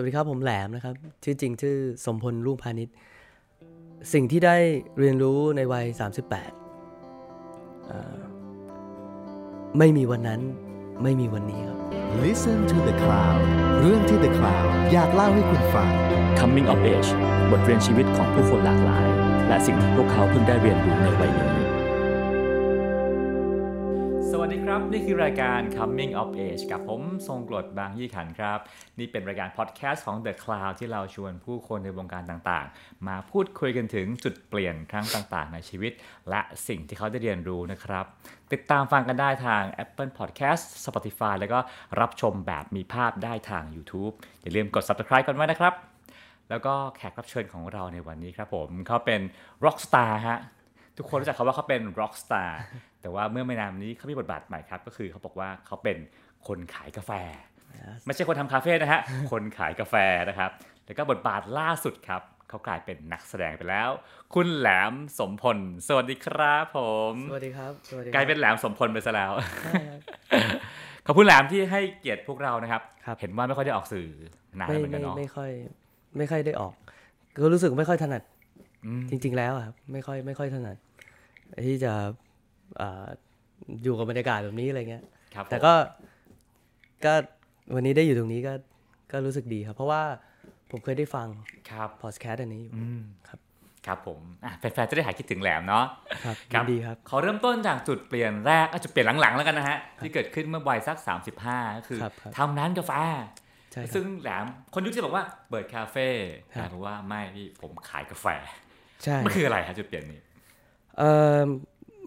วัสดีครับผมแหลมนะครับ ชื่อจริงชื่อสมพลรุ่งพาณิชย์ สิ่งที่ได้เรียนรู้ในวัย 38เอ่อไม่มีวันนั้นไม่มีวันนี้ครับ Listen to the Cloud เรื่องที่ The Cloud อยากเล่าให้คุณฟัง Coming of Age บทเรียนชีวิตของผู้คนหลากหลาย และสิ่งที่พวกเขาเพิ่งได้เรียนรู้ในวัยนี้ ครับนี่คือรายการ Coming of Age กับผมทรงกรดบางยี่ขันครับ นี่เป็นรายการพอดแคสต์ของ The Cloud ที่เราชวนผู้คนในวงการต่างๆ มาพูดคุยกันถึงจุดเปลี่ยนครั้งต่าง ๆ ในชีวิต และสิ่งที่เขาได้เรียนรู้นะครับ ติดตามฟังกันได้ทาง Apple Podcast Spotify แล้วก็รับชมแบบมีภาพได้ทาง YouTube อย่าลืมกด Subscribe กันไว้นะครับ แล้วก็แขกรับเชิญของเราในวันนี้ครับผมเขาเป็น Rockstar ฮะ ทุกคนรู้จักเขาว่าเขาเป็น Rockstar แต่ว่าเมื่อไม่นานมานี้เขามีบทบาทใหม่ครับ ก็คือเขาบอกว่าเขาเป็นคนขายกาแฟ ไม่ใช่คนทำคาเฟ่นะฮะ คนขายกาแฟนะครับ แล้วก็บทบาทล่าสุดครับ เขากลายเป็นนักแสดงไปแล้ว คุณแหลมสมพล สวัสดีครับผม สวัสดีครับ สวัสดีคกรัลายเป็นแหลมสมพลไปซะแล้วขอบคุณแหลมที่ให้เกียรติพวกเรานะครับครับเห็นว่าไม่ค่อยได้ออกสื่อนานไม่เหมือนกัไม่นเนาะ ไม่ค่อยไม่ค่อยได้ออก ก็รู้สึกไม่ค่อยถนัดอืมจริง ๆ แล้วอะครับ ไม่ค่อยไม่ค่อยถนัด ที่จะอ่าอยู่กับบรรยากาศแบบนี้อะไรเงี้ยครับผมแต่ก็ก็วันนี้ได้อยู่ตรงนี้ก็ก็รู้สึกดีครับ เพราะว่าผมเคยได้ฟังครับพอดแคสต์อันนี้อยู่อืมครับครับผมอะแฟนๆจะได้หายคิดถึงแหลมเนาะครับครัยินดีครับขอเริ่มต้นจากจุดเปลี่ยนแรกอะจุดเปลี่ยนหลังๆแล้วกันนะฮะที่เกิดขึ้นเมื่อวัยสัก 35 ก็คือครับครับทำร้านกาแฟใช่ครับซึ่งแหลมคนยุคจะบอกว่าเปิดคาเฟ่ครัแต่บบอกว่าไม่พี่ผมขายกาแฟใช่มันคืออะไรฮะจุดเปลี่ยนนี้เอ่อ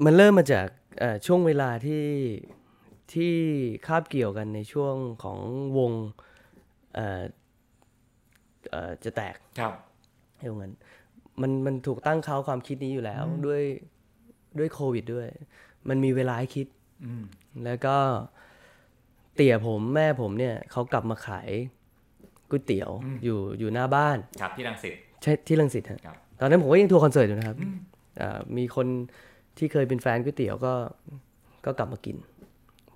มันเริ่มมาจากเอ่อช่วงเวลาที่ที่คาบเกี่ยวกันในช่วงของวงเอ่อเอ่อจะแตกครับเรื่องนั้นมันมันถูกตั้งเขาความคิดนี้อยู่แล้วด้วยด้วยโควิดด้วย มันมีเวลาให้คิดอืมแล้วก็เตี่ยผมแม่ผมเนี่ยเขากลับมาขายก๋วยเตี๋ยวอยู่อยู่หน้าบ้าน ครับที่รังสิตใช่ที่รังสิตฮะครับตอนนั้นผมก็ยังทัวร์คอนเสิร์ตอยู่นะครับอ่า มีคนที่เคยเป็นแฟนก๋วยเตี๋ยวก็ก็กลับมากิน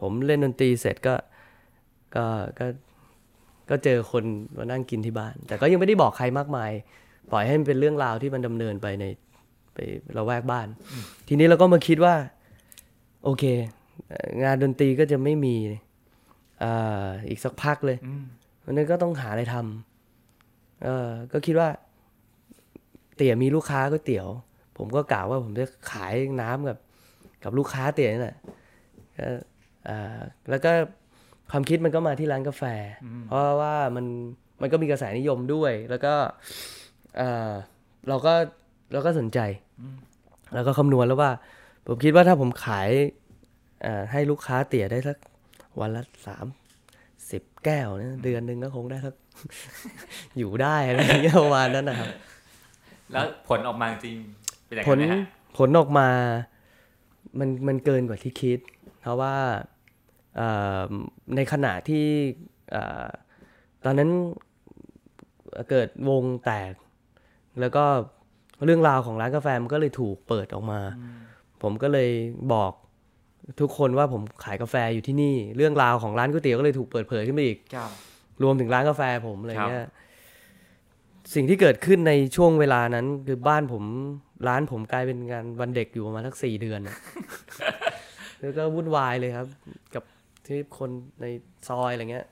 ผมเล่นดนตรีเสร็จก็ก็ก็ก็เจอคนมานั่งกินที่บ้าน แต่ก็ยังไม่ได้บอกใครมากมาย ปล่อยให้มันเป็นเรื่องราวที่มันดำเนินไปในไปเราแวกบ้าน ทีนี้เราก็มาคิดว่า โอเค งานดนตรีก็จะไม่มีออีกสักพักเลยวันนั้นก็ต้องหาอะไรทำก็คิดว่า เตี๋ยมีลูกค้าก๋วยเตี๋ยว ผมก็กล่าวว่าผมจะขายน้ำกับกับลูกค้าเตี๋ยนี่แหละก็อ่าแล้วก็ความคิดมันก็มาที่ร้านกาแฟ เพราะว่ามันมันก็มีกระแสนิยมด้วย แล้วก็เอ่อเราก็เราก็สนใจ แล้วก็คำนวณแล้วว่า ผมคิดว่าถ้าผมขายเอ่อให้ลูกค้าเตี๋ยได้สักวันละสามสิบแก้วเนี่ยเดือนหนึ่งก็คงได้สักอยู่ได้อะไรอย่างเงี้ยประมาณนั้นนะครับ แล้วผลออกมาจริงเป็นอย่าง ผนั้ลนไหมฮะผลออกมามันมันเกินกว่าที่คิด เพราะว่าเอ่อในขณะที่เอ่อตอนนั้นเกิดวงแตก แล้วก็เรื่องราวของร้านกาแฟมันก็เลยถูกเปิดออกมา ผมก็เลยบอกทุกคนว่าผมขายกาแฟอยู่ที่นี่ เรื่องราวของร้านก๋วยเตี๋ยวก็เลยถูกเปิดเผยขึ้นมาอีกครับรวมถึงร้านกาแฟผมอะไรเงี้ครัยบ สิ่งที่เกิดขึ้นในช่วงเวลานั้น คือบ้านผมร้านผมกลายเป็นงานวันเด็กอยู่ประมาณสักสี่เดือนน่ะแล้วก็วุ่นวายเลยครับ กับที่คนในซอยอะไรเงี้ย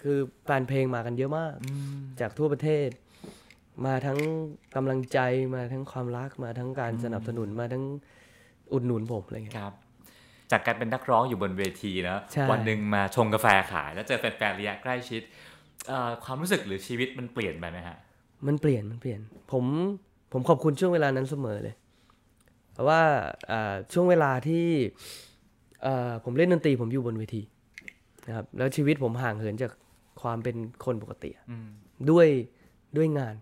คือแฟนเพลงมากันเยอะมาก จากทั่วประเทศ มาทั้งกำลังใจมาทั้งความรักมาทั้งการสนับสนุนมาทั้งอุดหนุนผมอะไรเงี้ยครับจากการเป็นนักร้องอยู่บนเวทีนะใช่วันหนึ่งมาชงกาแฟขาย แล้วเจอแฟนๆระยะใกล้ชิดเอ่อความรู้สึกหรือชีวิตมันเปลี่ยนไปไหมฮะ มันเปลี่ยนมันเปลี่ยน ผมผมขอบคุณช่วงเวลานั้นเสมอเลยเพราะว่าอ่าช่วงเวลาที่อ่าผมเล่นดนตรีผมอยู่บนเวทีนะครับแล้วชีวิตผมห่างเหินจากความเป็นคนปกติอะอืมด้วยด้วยงาน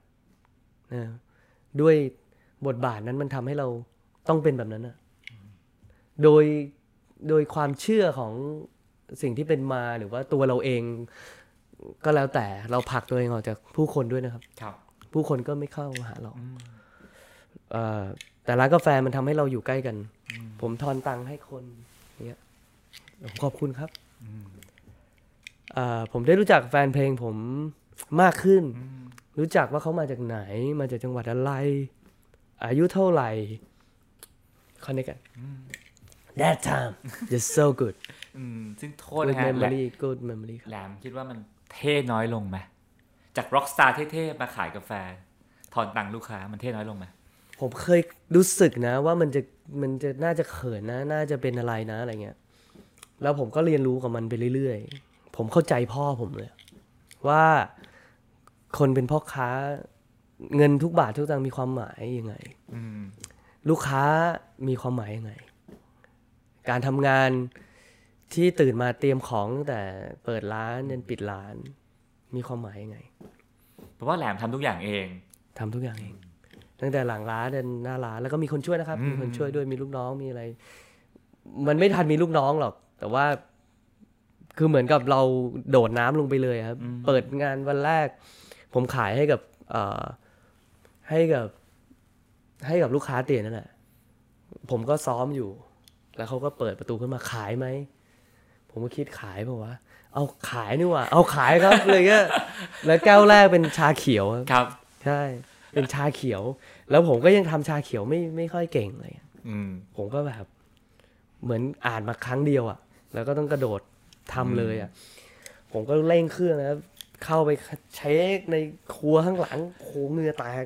นะด้วยบทบาทนั้นมันทำให้เราต้องเป็นแบบนั้นอะโดยโดยความเชื่อของสิ่งที่เป็นมาหรือว่าตัวเราเองก็แล้วแต่เราผลักตัวเองออกจากผู้คนด้วยนะครับ ครับ ผู้คนก็ไม่เข้าหาเราเอ่อแต่ร้านกาแฟมันทำให้เราอยู่ใกล้กัน ผมทอนตังค์ให้คนเนี้ยผมขอบคุณครับเอ่อผมได้รู้จักแฟนเพลงผมมากขึ้น รู้จักว่าเขามาจากไหน มาจากจังหวัดอะไร อายุเท่าไหร่คอนเนคกัน that time just so good อืมซึ่งโทษ good นะฮะแหลม memory good memory ครับแหลมคิดว่ามันเท่น้อยลงไหม จากร็อกสตาร์เท่ๆ มาขายกาแฟทอนตังค์ลูกค้ามันเท่น้อยลงไหมผมเคยรู้สึกนะ ว่ามันจะมันจะน่าจะเขินนะ น่าจะเป็นอะไรนะอะไรเงี้ย แล้วผมก็เรียนรู้กับมันไปเรื่อยๆ ผมเข้าใจพ่อผมเลย ว่าคนเป็นพ่อค้าเงินทุกบาททุกตังค์มีความหมายยังไงอืมลูกค้ามีความหมายยังไง การทำงานที่ตื่นมาเตรียมของตั้งแต่เปิดร้านจนปิดร้าน มีความหมายยังไงเพราะว่าแหลมทำทุกอย่างเองทำทุกอย่างเอง ตั้งแต่หลังร้านจนหน้าร้านแล้วก็มีคนช่วยนะครับอืมมีคนช่วยด้วยมีลูกน้องมีอะไร มันไม่ทันมีลูกน้องหรอก แต่ว่า คือเหมือนกับเราโดดน้ำลงไปเลยครับ เปิดงานวันแรก ผมขายให้กับเอ่อให้กับ ให้กับลูกค้าเตียนนั่นแหละผมก็ซ้อมอยู่ แล้วเขาก็เปิดประตูขึ้นมาขายไหม ผมก็คิดขายเปล่าวะ เอาขายนี่หว่า เอาขายครับเลยก็แล้วแก้วแรกเป็นชาเขียวครับครับใช่ เป็นชาเขียว แล้วผมก็ยังทำชาเขียวไม่ไม่ค่อยเก่งเลยอืมผมก็แบบ เหมือนอ่านมาครั้งเดียวอะ่ะ แล้วก็ต้องกระโดดทำเลยอะ่ะ ผมก็เร่งเครื่องนะครับเข้าไปเช็คในครัวข้างหลังโหเหงือแตก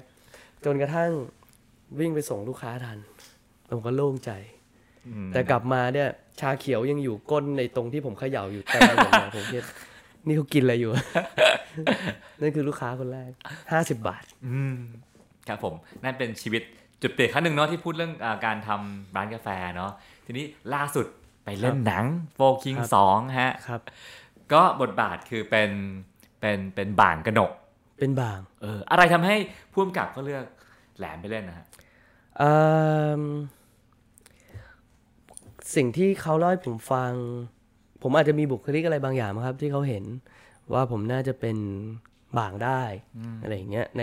จนกระทั่งวิ่งไปส่งลูกค้าทันผมก็โล่งใจอืมแต่กลับมาเนี่ย ชาเขียวยังอยู่ก้นในตรงที่ผมเขย่าอยู่แต่หมดเลยผมคิดนี่เขากินอะไรอยู่ นั่นคือลูกค้าคนแรกห้าสิบบาท อืมครับผมนั่นเป็นชีวิตจุดเปลี่ยนครั้งหนึ่งเนาะที่พูดเรื่องอาการทำร้านกาแฟเนาะทีนี้ล่าสุดไปเล่นหนังโฟคิงครับสองฮะครับ ก็บทบาทคือเป็นเป็นเป็นบ่างกระหนก เป็นบาง เออ อะไรทำให้ผู้กำกับเขาเลือกแหลมไปเล่นนะฮะเอิ่ม สิ่งที่เขาเล่าให้ผมฟัง ผมอาจจะมีบุคลิกอะไรบางอย่างมั้งครับ ที่เขาเห็นว่าผมน่าจะเป็นบ่างได้อะไรอย่างเงี้ยใน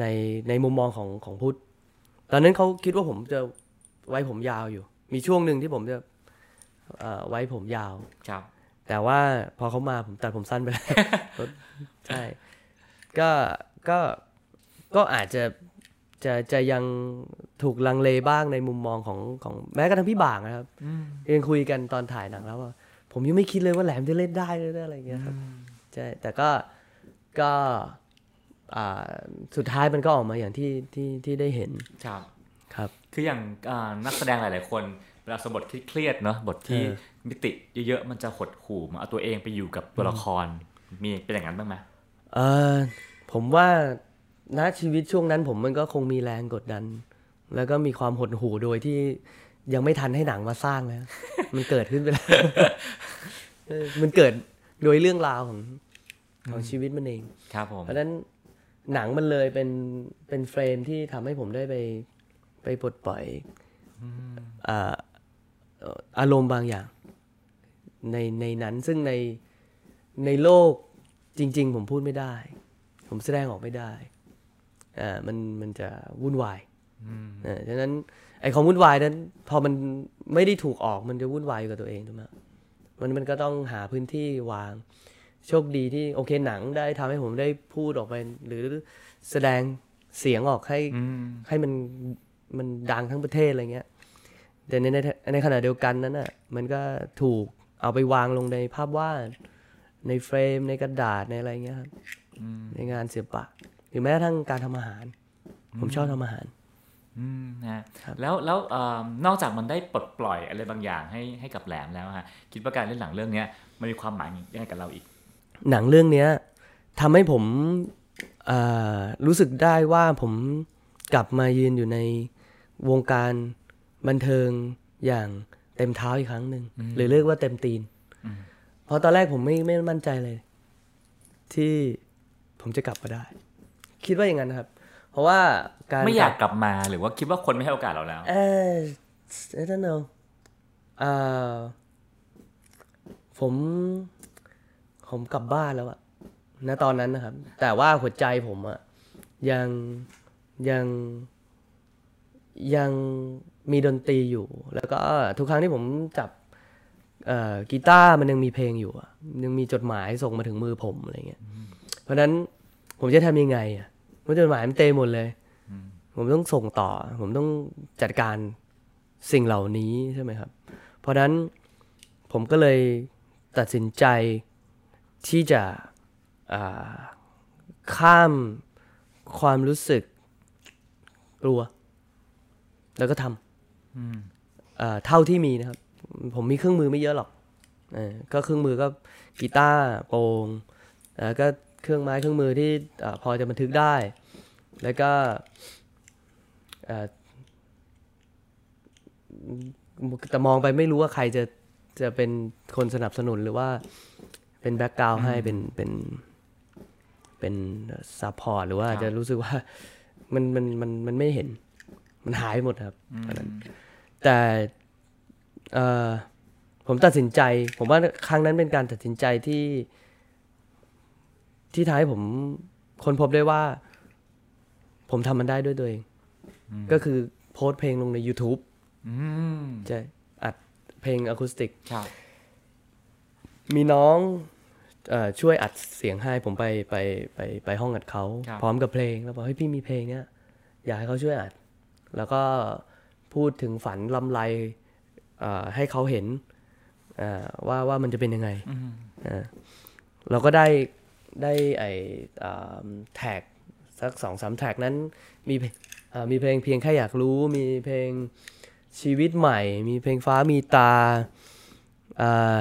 ในในมุมมองของของพุทธตอนนั้นเขาคิดว่าผมจะไว้ผมยาวอยู่ มีช่วงหนึ่งที่ผมจะเอ่อไว้ผมยาวครับแต่ว่าพอเขามาผมตัดผมสั้นไปแล้วใช่ก็ก็ก็อาจจะ จะจะยังถูกลังเลบ้างในมุมมองของของแม้กระทั่งพี่บ่างนะครับยังคุยกันตอนถ่ายหนังแล้วว่า ผมยังไม่คิดเลยว่าแหลมจะเล่นได้เลยนะอะไรอย่างเงี้ยครับใช่แต่ก็ก็อ่าสุดท้ายมันก็ออกมาอย่างที่ที่ที่ได้เห็นครับครับ คืออย่างอ่านักแสดงหลาย ๆ คนเวลาสมบทเครียดๆเนาะบทที่เออมิติเยอะ ๆ มันจะหดหู่มาเอาตัวเองไปอยู่กับตัวละครมีเป็นอย่างนั้นบ้างไหมเออผมว่า ณชีวิตช่วงนั้นผมมันก็คงมีแรงกดดัน แล้วก็มีความหดหู่โดยที่ยังไม่ทันให้หนังมาสร้างแล้ว มันเกิดขึ้นไปแล้วเออมันเกิดโดยเรื่องราวของของชีวิตมันเอง ครับผม เพราะฉะนั้นหนังมันเลยเป็นเป็นเฟรมที่ทำให้ผมได้ไปไปปลดปล่อยอ่าเอ่ออารมณ์บางอย่าง ในในนั้นซึ่งในในโลกจริง ๆ ผมพูดไม่ได้ ผมแสดงออกไม่ได้ อ่ามันมันจะวุ่นวายอ่าฉะนั้นไอ้ความวุ่นวายนั้น พอมันไม่ได้ถูกออกมันจะวุ่นวายอยู่กับตัวเองถูกไหมมันมันก็ต้องหาพื้นที่วาง โชคดีที่โอเคหนังได้ทำให้ผมได้พูดออกไป หรือแสดงเสียงออกให้อืมให้มันมันดังทั้งประเทศอะไรเงี้ยแต่ในในในขณะเดียวกันนั้นอะมันก็ถูกเอาไปวางลงในภาพวาดในเฟรมในกระดาษในอะไรเงี้ยครับในงานศิลปะ หรือแม้กระทั่งการทำอาหาร ผมชอบทำอาหารอืมนะฮะแล้วแล้วเอ่อนอกจากมันได้ปลดปล่อยอะไรบางอย่างให้ให้กับแหลมแล้วฮะคิดว่าการเล่นหนังเรื่องเนี้ยมันมีความหมายยังไงกับเราอีก หนังเรื่องเนี้ยทำให้ผมเอ่อรู้สึกได้ว่าผมกลับมายืนอยู่ในวงการบันเทิงอย่างเต็มเท้าอีกครั้งหนึ่งหรือเรียกว่าเต็มตีนเพราะตอนแรกผมไม่ไม่มั่นใจเลย ที่ผมจะกลับมาได้ คิดว่าอย่างนั้นนะครับ เพราะว่าการไม่อยากกลับมาหรือว่าคิดว่าคนไม่ให้โอกาสเราแล้ว เออ I don't know เอ่อผม ผมกลับบ้านแล้วอะณตอนนั้นนะครับ แต่ว่าหัวใจผมอะยังยังยังมีดนตรีอยู่ แล้วก็ทุกครั้งที่ผมจับเอ่อกีตาร์มันยังมีเพลงอยู่อะยังมีจดหมายส่งมาถึงมือผมอะไรเงี้ยเพราะราะฉะนั้นผมจะทำยังไงอะ มันจดหมายมันเต็มหมดเลย ผมต้องส่งต่อ ผมต้องจัดการสิ่งเหล่านี้ใช่ไหมครับ เพราะฉะนั้นผมก็เลยตัดสินใจที่จะอ่าข้ามความรู้สึกกลัว แล้วก็ทำอ่าเท่าที่มีนะครับ ผมมีเครื่องมือไม่เยอะหรอกเออก็เครื่องมือก็กีตาร์โปร่งแล้วก็ เครื่องไม้เครื่องมือที่อาพอจะบันทึกได้ แล้วก็อ่าแต่มองไปไม่รู้ว่าใครจะจะเป็นคนสนับสนุนหรือว่าเป็น background ให้เป็นเป็นเป็น support หรือว่าครับจะรู้สึกว่ามันมันมันมันไม่เห็น มันหายไปหมดครับตอนนั้นแต่เอ่อผมตัดสินใจ ผมว่าครั้งนั้นเป็นการตัดสินใจที่ ที่ทำให้ผมค้นพบได้ว่า ผมทำมันได้ด้วยตัวเอง ก็คือโพสต์เพลงลงใน YouTube อืมใช่อัดเพลงอะคูสติกครับมีน้องเออช่วยอัดเสียงให้ผมไปไปไปไปห้องอัดเขาครับพร้อมกับเพลงแล้วบอกเฮ้ยพี่มีเพลงเนี้ยอยากให้เขาช่วยอัด แล้วก็พูดถึงฝันลำไรเอ่อให้เขาเห็นเอ่อว่าว่ามันจะเป็นยังไงเออเราก็ได้ ได้ไอแท็กสักสองสามแท็กนั้นมีเพลงเอ่อมีเพลงเพียงแค่อยากรู้ มีเพลงชีวิตใหม่ มีเพลงฟ้ามีตาอ่า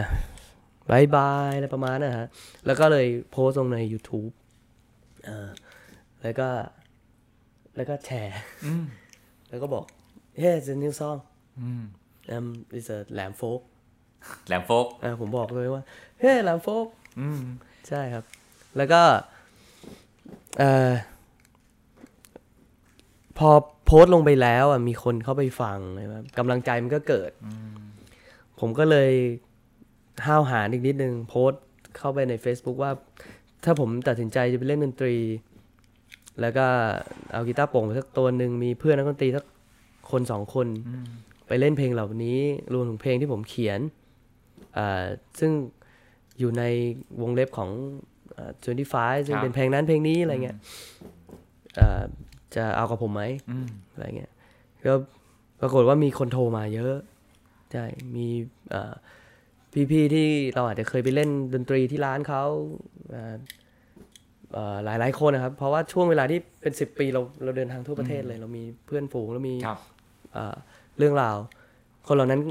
บายบายอะไรประมาณนั้นนะฮะ แล้วก็เลยโพสต์ลงใน YouTube เออแล้วก็ แล้วก็แชร์แล้วก็บอก Hey it's a new song um it's a แหลมโฟกแหลมโฟกอ่าผมบอกเลยว่า เฮ้ยแหลมโฟกอืมใช่ครับ แล้วก็เอ่อพอโพสต์ลงไปแล้วอะมีคนเข้าไปฟังเลยว่ากำลังใจมันก็เกิด ผมก็เลยห้าวหาญอีกนิดนึงโพสต์เข้าไปใน Facebook ว่า ถ้าผมตัดสินใจจะไปเล่นดนตรี แล้วก็เอากีตาร์โปร่งไปสักตัวหนึ่งมีเพื่อนนักดนตรีสักคนสองคน ไปเล่นเพลงเหล่านี้ รวมถึงเพลงที่ผมเขียนอ่าซึ่งอยู่ในวงเล็บของ อ่า25ซึ่งครับเป็นเพลงนั้นเพลงนี้อะไรเงี้ยอ่าจะเอากับผมไหมอืมอะไรเงี้ยก็ปรากฏว่ามีคนโทรมาเยอะใช่มีเอ่อพี่ๆที่เราอาจจะเคยไปเล่นดนตรีที่ร้านเขาเอ่อเอ่อหลายๆคนนะครับ เพราะว่าช่วงเวลาที่เป็นสิบปีเราเราเดินทางทั่วประเทศเลย เรามีเพื่อนฝูงแล้วมีครับเอ่อเรื่องราว คนเหล่านั้น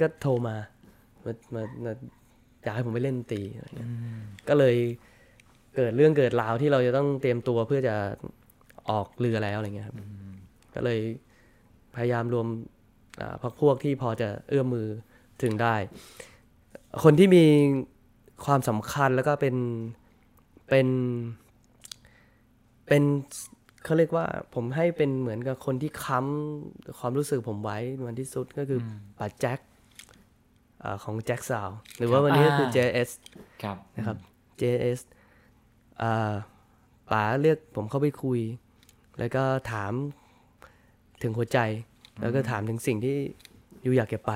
ก็โทรมามามามา อยากให้ผมไปเล่นดนตรีอะไรเงี้ยก็เลยเกิดเรื่องเกิดราวที่เราจะต้องเตรียมตัวเพื่อจะออกเรือแล้วอะไรเงี้ยครับก็เลยพยายามรวมอ่าพักพวกที่พอจะเอื้อมมือถึงได้ คนที่มีความสำคัญแล้วก็เป็นเป็นเป็นเขาเรียกว่าผมให้เป็นเหมือนกับคนที่ค้ำความรู้สึกผมไว้วันที่สุดก็คืออป่าแจ็คอ่า ของแจ็คซาวหรือว่าวันนี้ก็คืออ่า JS ครับนะครับ JS อ่าป๋าเรียกผมเข้าไปคุย แล้วก็ถามถึงหัวใจ แล้วก็ถามถึงสิ่งที่ยูอยากจะไป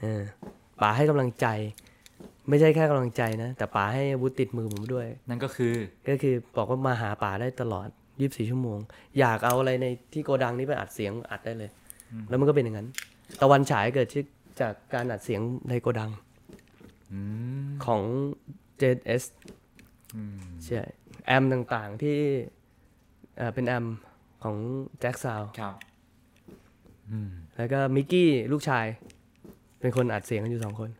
เออป๋าให้กำลังใจ ไม่ใช่แค่กำลังใจนะ แต่ป๋าให้อาวุธติดมือผมด้วย นั่นก็คือ ก็คือบอกว่ามาหาป๋าได้ตลอด24ชั่วโมง อยากเอาอะไรในที่โกดังนี้ไปอัดเสียงอัดได้เลย แล้วมันก็เป็นอย่างนั้น ตะวันฉายเกิดขึ้น จากการอัดเสียงในโกดังของ JS ใช่แอมต่างๆที่เอ่อเป็นแอมของแจ็คซาวครับแล้วก็มิกกี้ลูกชาย เป็นคนอัดเสียงกันอยู่สองคน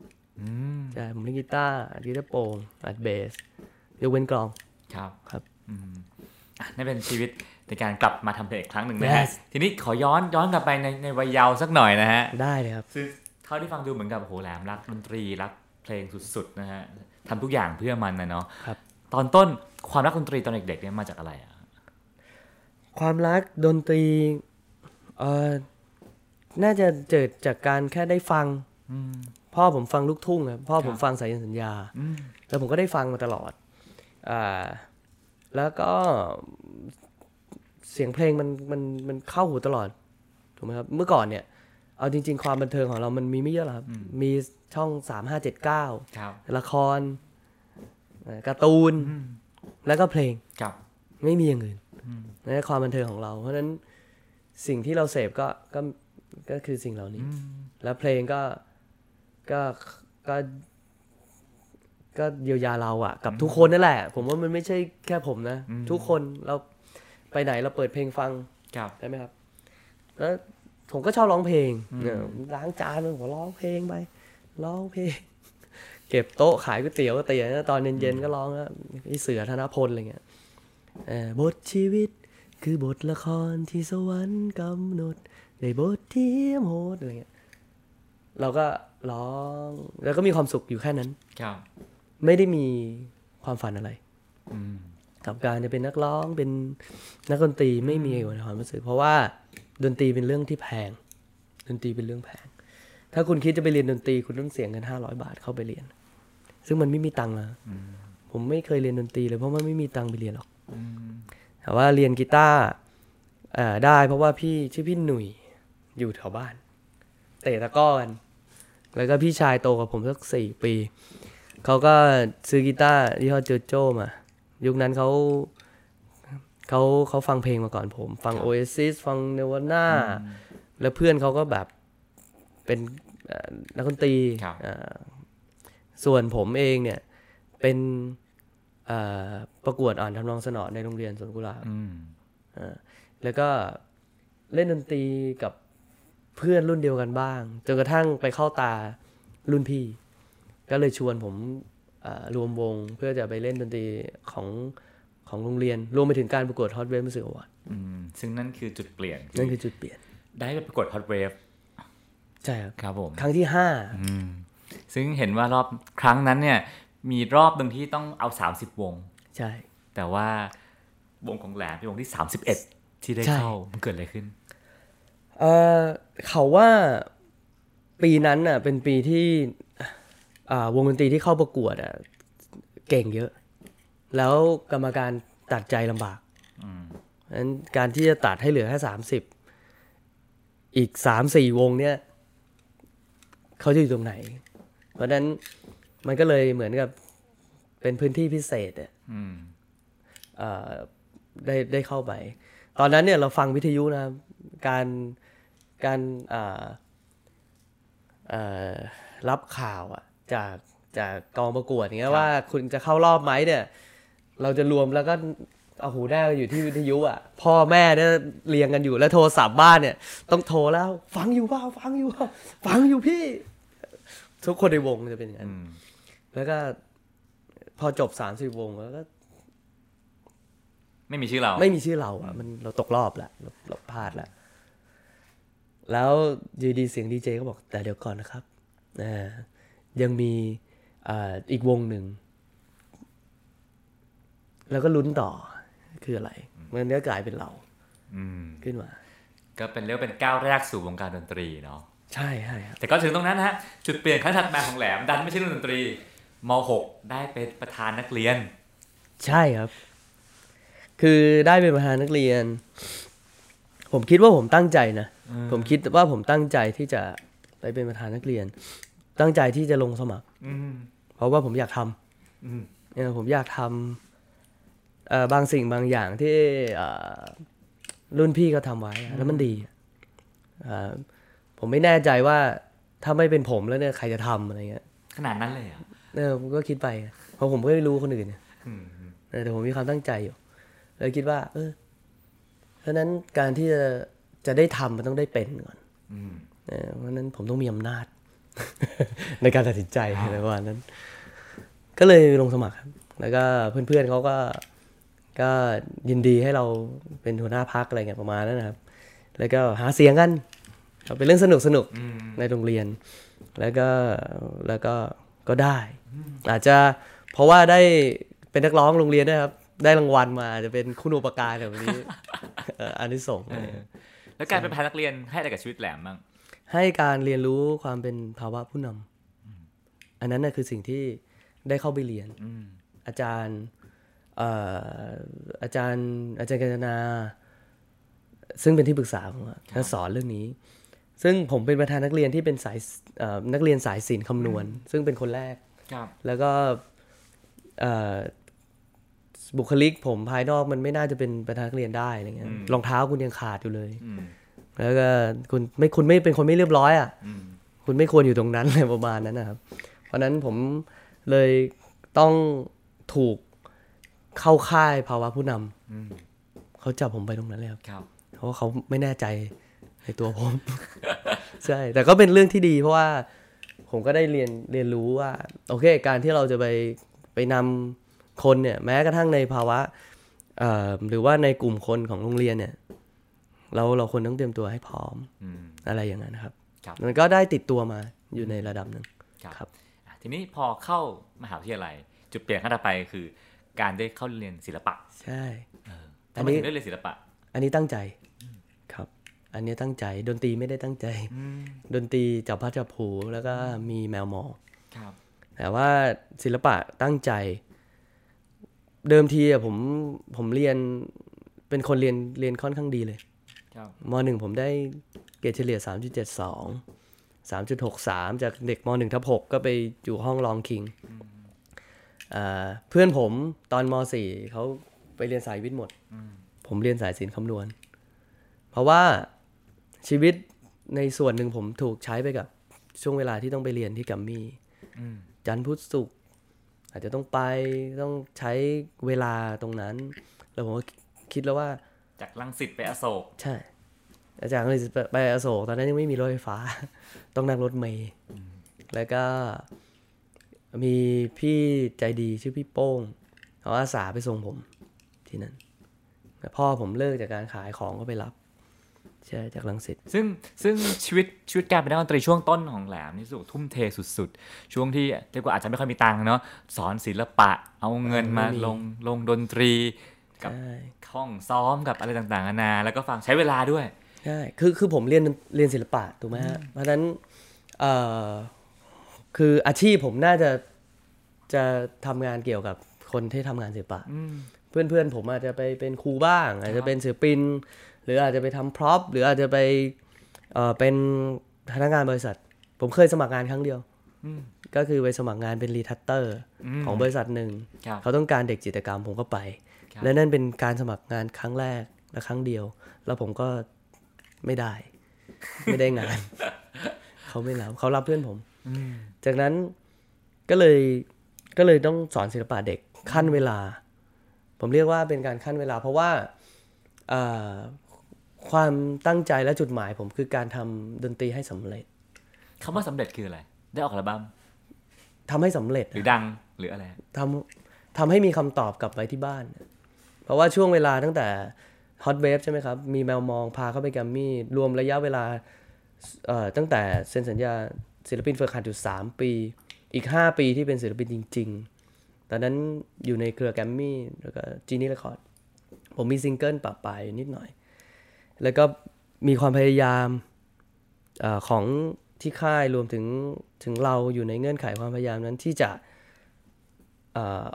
อืมใช่ผมเล่นกีตาร์อัดกีตาร์โปร่งอัดเบสยกเว้นกลองครับครับอืมอะนั่นเป็นชีวิตในการกลับมาทำเพลงอีกครั้งหนึ่งนะฮะ Yes ทีนี้ขอย้อนย้อนกลับไปในในวัยเยาว์สักหน่อยนะฮะ ได้เลยครับคือ เท่าที่ฟังดูเหมือนกับโอ้โหแหลมรักดนตรีรักเพลงสุดๆนะฮะทำทุกอย่างเพื่อมันนะเนาะครับตอนต้นความรักดนตรีตอนเด็กๆเนี่ยมาจากอะไรอะความรักดนตรีเอ่อน่าจะเกิดจากการแค่ได้ฟังพ่อผมฟังลูกทุ่งครับพ่อผมฟังสายสัญญาแล้วผมก็ได้ฟังมาตลอดอ่าแล้วก็เสียงเพลงมันมันมันเข้าหูตลอดถูกไหมครับเมื่อก่อนเนี่ย เอาจริง ๆ ความบันเทิงของเรามันมีไม่เยอะหรอกครับ มีช่องสามห้าเจ็ดเก้าครับละครเอ่อการ์ตูน แล้วก็เพลงครับไม่มีอย่างอื่นนั่นคือความบันเทิงของเรา เพราะฉะนั้นสิ่งที่เราเสพก็ก็ก็คือสิ่งเหล่านี้ แล้วเพลงก็ก็ก็ก็เยียวยาเราอะกับทุกคนนั่นแหละ ผมว่ามันไม่ใช่แค่ผมนะ ทุกคนเราไปไหนเราเปิดเพลงฟังครับได้ไหมครับ แล้ว ผมก็ชอบร้องเพลงเนี่ยล้างจานผมก็ร้องเพลงไปร้องเพลง เก็บโต๊ะขายก๋วยเตี๋ยวก็เตี๋ยวนะตอนเย็นๆก็ร้องนะพี่เสือธนพลอะไรเงี้ยเออบทชีวิตคือบทละครที่สวรรค์กำหนดในบทที่โหดอะไรเงี้ยเราก็ร้องแล้วก็มีความสุขอยู่แค่นั้นครับไม่ได้มีความฝันอะไรอืมกับการจะเป็นนักร้องเป็นนักดนตรีไม่มีความรู้สึกเพราะว่า ดนตรีเป็นเรื่องที่แพง ดนตรีเป็นเรื่องแพง ถ้าคุณคิดจะไปเรียนดนตรีคุณต้องเสียเงินห้าร้อยบาทเข้าไปเรียน ซึ่งมันไม่มีตังค์อะผมไม่เคยเรียนดนตรีเลยเพราะมันไม่มีตังค์ไปเรียนหรอกแต่ว่าเรียนกีตาร์เอ่อได้เพราะว่าพี่ชื่อพี่หนุ่ยอยู่แถวบ้าน เตะตะกร้อกันแล้วก็พี่ชายโตกว่าผมสักสี่ปี เขาก็ซื้อกีตาร์ยี่ห้อเจอโจมา ยุคนั้นเขา เขาเขาฟังเพลงมาก่อนผม ฟัง Oasis ฟัง Nirvana แล้วเพื่อนเขาก็แบบเป็นเอ่อนักดนตรีครับเอ่อส่วนผมเองเนี่ยเป็นเอ่อประกวดอ่านทำนองสนอในโรงเรียนสวนกุหลาบอืมแล้วก็เล่นดนตรีกับเพื่อนรุ่นเดียวกันบ้าง จนกระทั่งไปเข้าตารุ่นพี่ ก็เลยชวนผมเอ่อรวมวงเพื่อจะไปเล่นดนตรีของ ของโรงเรียน รวมไปถึงการประกวด Hot Wave Music Award อืมซึ่งนั่นคือจุดเปลี่ยน นั่นคือจุดเปลี่ยน ได้ไปประกวดฮอตเวฟใช่ครับครับผมครั้งที่ห้าอืมซึ่งเห็นว่ารอบครั้งนั้นเนี่ย มีรอบหนึ่งที่ต้องเอา 30 วง ใช่ แต่ว่าวงของแหลมเป็นวงที่ 31 ที่ได้ใช่เข้ามันเกิดอะไรขึ้นเอ่อเขาว่าปีนั้นน่ะเป็นปีที่อ่าวงดนตรีที่เข้าประกวดอะเก่งเยอะ แล้วกรรมการตัดใจลำบากอืมเพราะฉะนั้นการที่จะตัดให้เหลือแค่สามสิบอีกสามสี่วงเนี่ยเขาจะอยู่ตรงไหน เพราะฉะนั้นมันก็เลยเหมือนกับเป็นพื้นที่พิเศษอะอืมเอ่อได้ได้เข้าไป ตอนนั้นเนี่ยเราฟังวิทยุนะครับการการอ่าเอ่อรับข่าวอะจากจากกองประกวดอย่างเงี้ยว่าคุณจะเข้ารอบไหมเนี่ย เราจะรวมแล้วก็เอาหูแน่อยู่ที่วิทยุอะ พ่อแม่เนี่ยเรียงกันอยู่แล้วโทรศัพท์บ้านเนี่ย ต้องโทรแล้ว ฟังอยู่เปล่าฟังอยู่เปล่าฟังอยู่พี่ ทุกคนในวงจะเป็นอย่างนั้นอืมแล้วก็ พอจบสามสิบวงแล้วก็ ไม่มีชื่อเรา ไม่มีชื่อเราอะ มันเราตกรอบแล้วเราเราพลาดแล้วแล้วอยูดีเสียงดีเจก็บอกแต่เดี๋ยวก่อนนะครับอ่ายังมีอ่าอีกวงหนึ่ง แล้วก็ลุ้นต่อคืออะไร มันก็กลายเป็นเราอืมขึ้นมา ก็เป็นเรียกว่าเป็นก้าวแรกสู่วงการดนตรีเนาะใช่ใช่ครับแต่ก็ถึงตรงนั้นนะฮะ จุดเปลี่ยนครั้งถัดมาของแหลมดันไม่ใช่เรื่องดนตรีม .6 ได้เป็นประธานนักเรียน ใช่ครับ คือได้เป็นประธานนักเรียน ผมคิดว่าผมตั้งใจนะผมคิดว่าผมตั้งใจที่จะไปเป็นประธานนักเรียน ตั้งใจที่จะลงสมัครอืมเพราะว่าผมอยากทำอืมเออผมอยากทำเอ่อ บางสิ่งบางอย่างที่เอ่อรุ่นพี่เขาทำไว้อะแล้วมันดีอะเอ่อผมไม่แน่ใจว่าถ้าไม่เป็นผมแล้วเนี่ยใครจะทำอะไรเงี้ยขนาดนั้นเลยเหรอะเออผมก็คิดไปอะเพราะผมก็ไม่รู้คนอื่นเนี่ยเออแต่ผมมีความตั้งใจอยู่เลยคิดว่า เออเพราะฉะนั้นการที่จะจะได้ทำมันต้องได้เป็นก่อนอืมเออเพราะฉะนั้นผมต้องมีอำนาจ ในการตัดสินใจอะไรประมาณนั้น ก็เลยลงสมัครครับ แล้วก็เพื่อนๆเขาก็ ก็ยินดีให้เราเป็นหัวหน้าพักอะไรเงี้ยประมาณนั้นนะครับ แล้วก็หาเสียงกันก็เป็นเรื่องสนุกสนุกๆในโรงเรียน แล้วก็แล้วก็ก็ได้ อาจจะเพราะว่าได้เป็นนักร้องโรงเรียนด้วยครับ ได้รางวัลมาอาจจะเป็นคุณอุปการแบบนี้เอ่ออันที่ส่งส์อะไรเงี้ยแล้วการเป็นประธานนักเรียนให้อะไรกับชีวิตแหลมบ้างให้การเรียนรู้ความเป็นภาวะผู้นำอันนั้นน่ะคือสิ่งที่ได้เข้าไปเรียนอืมอาจารย์เอ่ออาจารย์อาจารย์กัญจนา ซึ่งเป็นที่ปรึกษาผมอะท่านสอนเรื่องนี้ ซึ่งผมเป็นประธานนักเรียนที่เป็นสายเอ่อนักเรียนสายศิลป์คำนวณ ซึ่งเป็นคนแรกครับแล้วก็เอ่อบุคลิกผมภายนอกมันไม่น่าจะเป็นประธานนักเรียนได้อะไรเงี้ยรองเท้าคุณยังขาดอยู่เลยอืมแล้วก็คุณไม่คุณไม่เป็นคนไม่เรียบร้อยอะอืมคุณไม่ควรอยู่ตรงนั้นอะไรประมาณนั้นนะครับ เพราะฉะนั้นผมเลยต้องถูก เข้าค่ายภาวะผู้นำอืมเขาจับผมไปตรงนั้นเลยครับครับเพราะว่าเขาไม่แน่ใจในตัวผม ใช่ แต่ก็เป็นเรื่องที่ดี เพราะว่าผมก็ได้เรียนเรียนรู้ว่า โอเค การที่เราจะไปไปนำคนเนี่ย แม้กระทั่งในภาวะเอ่อหรือว่าในกลุ่มคนของโรงเรียนเนี่ย เราเราควรต้องเตรียมตัวให้พร้อมอืมอะไรอย่างนั้นนะครับครับมันก็ได้ติดตัวมาอยู่ในระดับหนึ่งครับครับอะทีนี้พอเข้ามหาวิทยาลัยจุดเปลี่ยนขั้นต่อไปคือ การได้เข้าเรียนศิลปะ ใช่เอออัทำนไมนี้ถึงได้เรียนศิลปะ อันนี้ตั้งใจครับ อันนี้ตั้งใจดนตรีไม่ได้ตั้งใจ ดนตรีจับพัดจับผูแล้วก็มีแมวมองครับแต่ว่าศิลปะตั้งใจ เดิมทีอะผมผมเรียนเป็นคนเรียนเรียนค่อนข้างดีเลยครับมหนึ่งผมได้เกรดเฉลี่ย 3.72 3.63 จากเด็กมหนึ่งทับ6ก็ไปอยู่ห้องรองคิงอ่า เพื่อนผมตอนม .4 เขาไปเรียนสายวิทย์หมด ผมเรียนสายศิลป์คำนวณ เพราะว่าชีวิตในส่วนหนึ่งผมถูกใช้ไปกับช่วงเวลาที่ต้องไปเรียนที่กัมมี่อืมจันทร์พุธศุกร์อาจจะต้องไปต้องใช้เวลาตรงนั้น แล้วผมก็คิดแล้วว่า จากลังสิตไปอโศก ใช่อาจารย์เลยไปอโศก ตอนนั้นยังไม่มีรถไฟฟ้า ต้องนั่งรถเมล์แล้วก็ มีพี่ใจดีชื่อพี่โป้งเขาอาสาไปส่งผมที่นั่นแล้วพ่อผมเลิกจากการขายของก็ไปรับใช่จากลังสิตซึ่งซึ่งชีวิตชีวิตการเป็นนักดนตรีช่วงต้นของแหลมนี่สุดทุ่มเทสุดๆ ช่วงที่เรียกว่าอาจจะไม่ค่อยมีตังค์เนาะสอนศิลปะเอาเงินมาไม่มีลงลงดนตรีกับใช่ห้องซ้อมกับอะไรต่างๆนานาแล้วก็ฟังใช้เวลาด้วยใช่คือคือผมเรียนเรียนศิลปะถูกไหมฮะเพราะฉะนั้นเอ่อ คืออาชีพผมน่าจะจะทำงานเกี่ยวกับคนที่ทำงานศิลปะเพื่อนเพื่อนๆผมอาจจะไปเป็นครูบ้าง อาจจะเป็นศิลปิน หรืออาจจะไปทำ prop หรืออาจจะไปเอ่อเป็นพนักงานบริษัท ผมเคยสมัครงานครั้งเดียวก็คือไปสมัครงานเป็น retoucher อืมของบริษัทหนึ่งครับเขาต้องการเด็กจิตรกรรมผมก็ไปครับและนั่นเป็นการสมัครงานครั้งแรกและครั้งเดียว แล้วผมก็ไม่ได้ ไม่ได้งาน เขาไม่รับเขารับเพื่อนผม จากนั้นก็เลยก็เลยต้องสอนศิลปะเด็กขั้นเวลา ผมเรียกว่าเป็นการขั้นเวลา เพราะว่าเอ่อความตั้งใจและจุดหมายผมคือการทำดนตรีให้สำเร็จคำว่าสำเร็จคืออะไร ได้ออกอัลบั้มทำให้สำเร็จหรืออะดังหรืออะไรทำทำให้มีคำตอบกลับไปที่บ้าน เพราะว่าช่วงเวลาตั้งแต่ Hot Wave ใช่ไหมครับ มีแมวมองพาเข้าไปแกรมมี่ รวมระยะเวลาเอ่อตั้งแต่เซ็นสัญญา ศิลปินฝึกหัดอยู่ 3 ปี อีก 5 ปีที่เป็นศิลปินจริง ๆ ตอนนั้นอยู่ในเครือแกรมมี่แล้วก็ Genie Records ผมมีซิงเกิลประปรายนิดหน่อย แล้วก็มีความพยายามอของที่ค่ายรวมถึงถึงเราอยู่ในเงื่อนไขความพยายามนั้นที่จะ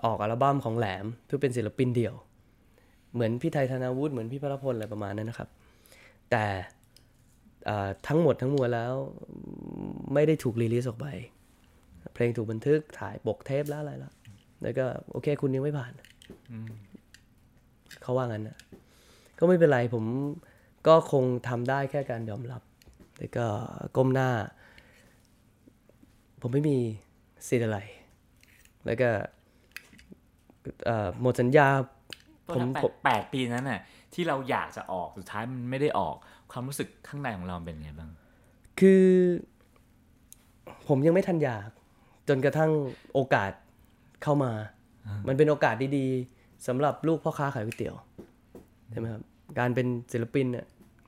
ออกอัลบั้มของแหลมเพื่อเป็นศิลปินเดี่ยว เหมือนพี่ไทยธนาวุฒิเหมือนพี่พระพลอะไรประมาณนั้นนะครับ แต่ ทั้งหมดทั้งมวลแล้วไม่ได้ถูกรีลิสออกไป เพลงถูกบันทึกถ่ายปกเทปแล้วอะไรแล้ว แล้วก็โอเคคุณยังไม่ผ่านเขาว่างั้นนะก็ไม่เป็นไรผมก็คงทำได้แค่การยอมรับ แล้วก็ก้มหน้า ผมไม่มีสิทธิ์อะไร แล้วก็เอ่อหมดสัญญาต้นผมแปผดมแปดปีนั้นน่ะที่เราอยากจะออกสุดท้ายมันไม่ได้ออก ความรู้สึกข้างในของเราเป็นไงบ้าง คือ ผมยังไม่ทันอยาก จนกระทั่งโอกาสเข้ามา มันเป็นโอกาสดีๆสำหรับลูกพ่อค้าขายก๋วยเตี๋ยวใช่ไหมครับการเป็นศิลปินเนี่ย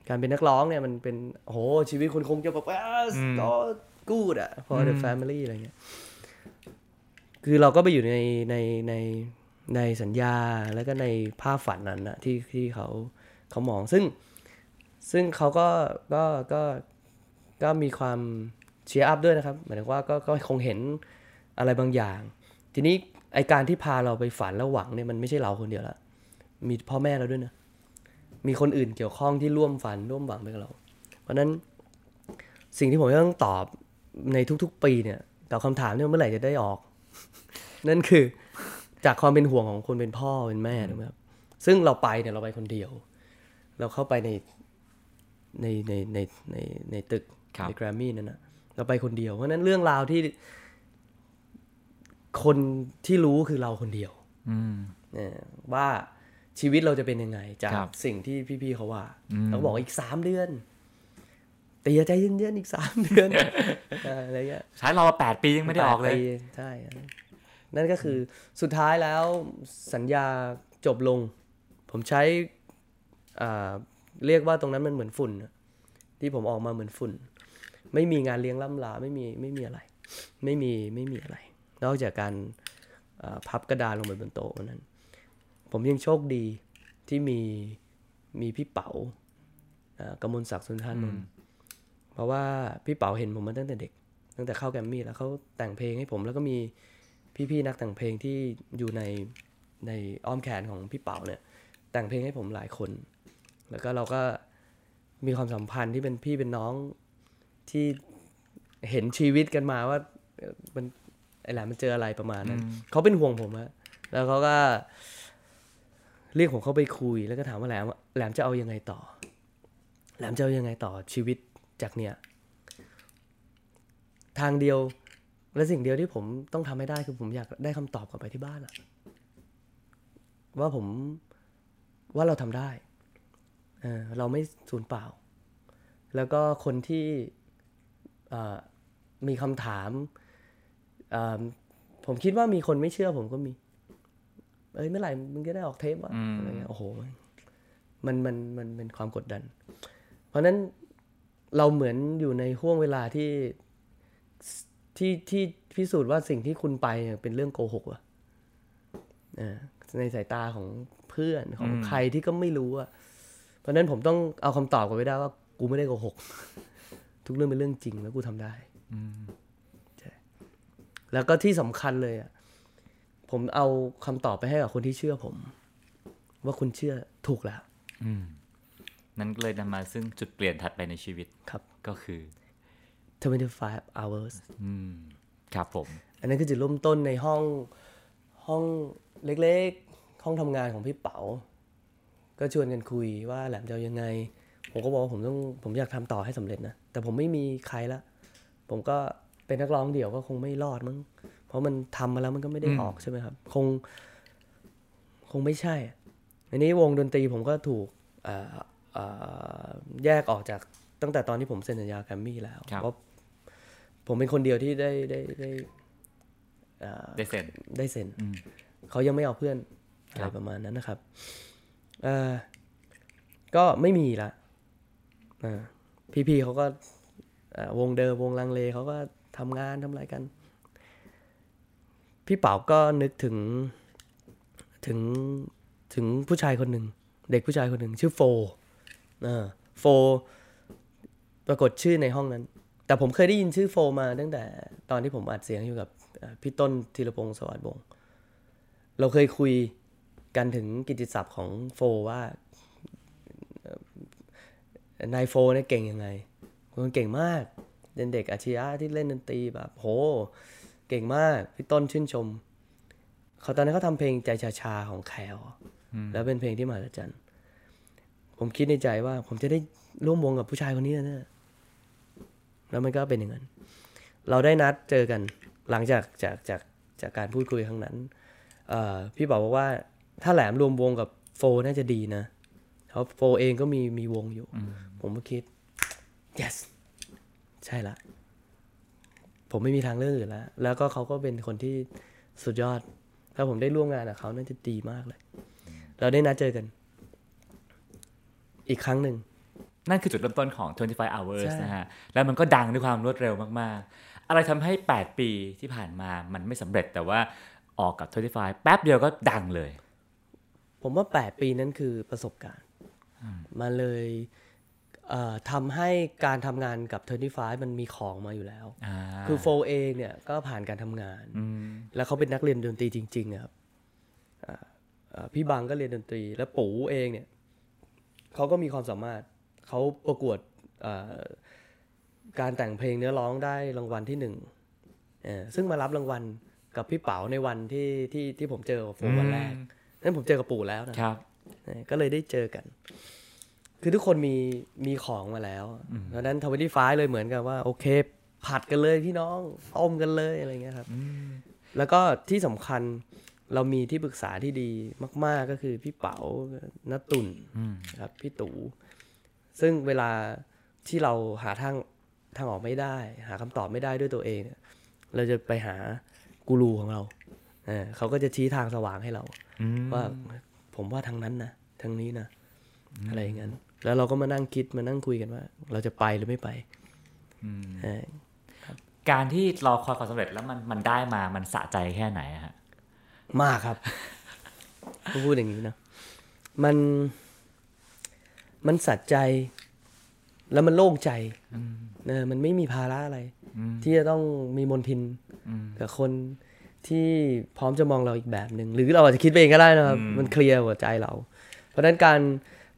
การเป็นนักร้องเนี่ยมันเป็นโอ้โหชีวิตคุณคงจะแบบว่าก็กูดอะ for the family อะไรเงี้ยคือเราก็ไปอยู่ในในในในสัญญาแล้วก็ในภาพฝันนั้นนะที่ที่เขาเขามองซึ่ง ซึ่งเขาก็ก็ก็ก็มีความเชียร์อัพด้วยนะครับหมายถึงว่าก็ก็คงเห็นอะไรบางอย่าง ทีนี้ไอการที่พาเราไปฝันแล้วหวังเนี่ยมันไม่ใช่เราคนเดียวละมีพ่อแม่เราด้วยนะมีคนอื่นเกี่ยวข้องที่ร่วมฝันร่วมหวังไปกับเรา เพราะนั้นสิ่งที่ผมต้องตอบในทุกๆ ปีเนี่ยตอบคำถามเนี่ยเมื่อไหร่จะได้ออก นั่นคือจากความเป็นห่วงของคนเป็นพ่อเป็นแม่ถูกไหมครับซึ่งเราไปเนี่ยเราไปคนเดียว เราเข้าไปใน ในในในในในตึกครับในแกรมมี่นั่นนะเราไปคนเดียว เพราะฉะนั้นเรื่องราวที่คนที่รู้คือเราคนเดียวอืมเออว่าชีวิตเราจะเป็นยังไง จากครับสิ่งที่พี่ๆเขาว่าอืมเราก็บอกว่าอีกสามเดือนเตียใจเย็นๆอีกสามเดือนเอออะไรเงี้ยใช้เรามาแปดปียังไม่ได้ออกเลยแปปีใช่นั่นก็คือสุดท้ายแล้วสัญญาจบลง ผมใช้อ่า เรียกว่าตรงนั้นมันเหมือนฝุ่นอะที่ผมออกมาเหมือนฝุ่น ไม่มีงานเลี้ยงล่ำลาไม่มีไม่มีอะไร ไม่มีไม่มีอะไร นอกจากการอ่าพับกระดานลงไปบนโต๊ะวันนั้น ผมยังโชคดีที่มีมีพี่เป๋าอ่ากมลศักดิ์สุนทรานนท์เพราะว่าพี่เป๋าเห็นผมมาตั้งแต่เด็ก ตั้งแต่เข้าแกรมมี่แล้วเขาแต่งเพลงให้ผมแล้วก็มีพี่ๆนักแต่งเพลงที่อยู่ในในอ้อมแขนของพี่เป๋าเนี่ย แต่งเพลงให้ผมหลายคน แล้วก็เราก็มีความสัมพันธ์ที่เป็นพี่เป็นน้องที่เห็นชีวิตกันมาว่าเอ่อมันไอ้แหลมมันเจออะไรประมาณนั้นเขาเป็นห่วงผมอะแล้วเขาก็ เรียกผมเข้าไปคุย แล้วก็ถามว่าแหลมแหลมจะเอายังไงต่อ แหลมจะเอายังไงต่อชีวิตจากเนี่ยทางเดียวและสิ่งเดียวที่ผมต้องทำให้ได้คือผมอยากได้คำตอบกลับไปที่บ้านอะว่าผมว่าเราทำได้ เออเราไม่สูญเปล่า แล้วก็คนที่เอ่อมีคำถามเอ่อผมคิดว่ามีคนไม่เชื่อผมก็มี เอ้ยเมื่อไหร่มึงจะได้ออกเทปวะอืมอะไรเงี้ยโอ้โห มันมันมันเป็นความกดดัน เพราะฉะนั้นเราเหมือนอยู่ในห่วงเวลาที่ที่ที่พิสูจน์ว่าสิ่งที่คุณไปเนี่ยเป็นเรื่องโกหกอะเออในสายตาของเพื่อนของใครที่ก็ไม่รู้อะเพ ราะฉะนั้นผมต้องเอาคำตอบกลับไปได้ว่า กูไม่ได้โกหก ทุกเรื่องเป็นเรื่องจริงแล้วกูทำได้ใช่แล้วก็ที่สำคัญเลยอะผมเอาคำตอบไปให้กับคนที่เชื่อผม ว่าคุณเชื่อถูกแล้วนั่นก็เลยนำมาซึ่งจุดเปลี่ยนถัดไปในชีวิตครับ ก็คือ25 hours อืมครับผม อันนั้นคือจุดเริ่มต้นในห้องห้องเล็กๆ ห้องทำงานของพี่เป๋า ก็ชวนกันคุยว่าแหลมจะเอายังไง ผมก็บอกว่าผมต้องผมอยากทำต่อให้สำเร็จนะ แต่ผมไม่มีใครละ ผมก็เป็นนักร้องเดี่ยวก็คงไม่รอดมั้ง เพราะมันทำมาแล้วมันก็ไม่ได้ออกใช่ไหมครับ คง คงไม่ใช่อะอันนี้วงดนตรีผมก็ถูกเอ่อเอ่อแยกออกจากตั้งแต่ตอนที่ผมเซ็นสัญญาแกรมมี่แล้วครับเพราะผมเป็นคนเดียวที่ได้ได้ได้เอ่อได้เซ็นได้เซ็นอืมเขายังไม่เอาเพื่อนอะคไรรับประมาณนั้นนะครับ เออก็ไม่มีละอ่พี่ๆเขาก็วงเดิมวงลังเลเขาก็ทำงานทำอะไรกัน พี่เป๋าก็นึกถึงถึงถึงผู้ชายคนหนึ่ง เด็กผู้ชายคนหนึ่งชื่อโฟโฟปรากฏชื่อในห้องนั้น แต่ผมเคยได้ยินชื่อโฟมาตั้งแต่ตอนที่ผมอัดเสียงอยู่กับพี่ต้นธีรพงศ์สวัสดิ์วงศ์เราเคยคุย กันถึงกิตติศัพท์ของโฟว่าเอ่อนายโฟเนี่ยเก่งยังไงคนเก่งมากเป็นเด็กอาชีพที่เล่นดนตรีแบบโห เก่งมากพี่ต้นชื่นชมเขาตอนนั้นเขาทำเพลงใจชาๆของแคลแล้วเป็นเพลงที่มหัศจรรย์ผมคิดในใจว่า ผมจะได้ร่วมวงกับผู้ชายคนนี้แนะแล้วมันก็เป็นอย่างนั้น เราได้นัดเจอกันหลังจากจากจากจากการพูดคุยครั้งนั้นเอ่อพี่บอกว่า ถ้าแหลมรวมวงกับโฟน่าจะดีนะเพราะโฟเองก็มีมีวงอยู่ ผมก็คิด yes ใช่ละ ผมไม่มีทางเลือกอื่นแล้ว แล้วก็เขาก็เป็นคนที่สุดยอด ถ้าผมได้ร่วมงานกับเขาน่าจะดีมากเลย เราได้นัดเจอกัน อีกครั้งหนึ่งนั่นคือจุดเริ่มต้นของ 25 hours ใช่นะฮะ แล้วมันก็ดังด้วยความรวดเร็วมาก ๆ อะไรทำให้ 8 ปีที่ผ่านมามันไม่สำเร็จแต่ว่าออกกับ 25 แป๊บเดียวก็ดังเลย ผมว่า 8 ปีนั้นคือประสบการณ์ มาเลยเอ่อทำให้การทำงานกับ25มันมีของมาอยู่แล้วอ่าคือโฟเองเนี่ยก็ผ่านการทำงาน แล้วเขาเป็นนักเรียนดนตรีจริงๆอะครับอ่าอ่าพี่บังก็เรียนดนตรี แล้วปู่เองเนี่ยเขาก็มีความสามารถเขาประกวดอ่าการแต่งเพลงเนื้อร้องได้รางวัลที่หนึ่งเอ่อซึ่งมารับรางวัลกับพี่เป๋าในวันที่ที่ที่ผมเจอกับโฟมวันแรก นั้นผมเจอกับปู่แล้วนะครับเออก็เลยได้เจอกัน คือทุกคนมีมีของมาแล้วเพราะฉะนั้นทวิตี้ไฟเลยเหมือนกับว่า โอเค ผัดกันเลยพี่น้องต้มกันเลยอะไรเงี้ยครับแล้วก็ที่สำคัญเรามีที่ปรึกษาที่ดีมาก ๆ ก็คือพี่เป๋านัตุ่นนะครับ พี่ตู่ซึ่งเวลาที่เราหาทางทางออกไม่ได้ หาคำตอบไม่ได้ด้วยตัวเองเนี่ยเราจะไปหากูรูของเราเออเขาก็จะชี้ทางสว่างให้เรา ว่าผมว่าทางนั้นนะทางนี้นะอะไรอย่างนั้น แล้วเราก็มานั่งคิดมานั่งคุยกันว่า เราจะไปหรือไม่ไปเออการที่รอคอยความสำเร็จแล้วมันมันได้มามันสะใจแค่ไหนอะฮะมากครับต้องพูดอย่างนี้นะมันมันสัใจ แล้วมันโล่งใจเออมันไม่มีภาระอะไร ที่จะต้องมีมนทินกับคน ที่พร้อมจะมองเราอีกแบบหนึ่งหรือเราอาจจะคิดไปเองก็ได้นะครับ มันเคลียร์หัวใจเรา เพราะฉะนั้นการ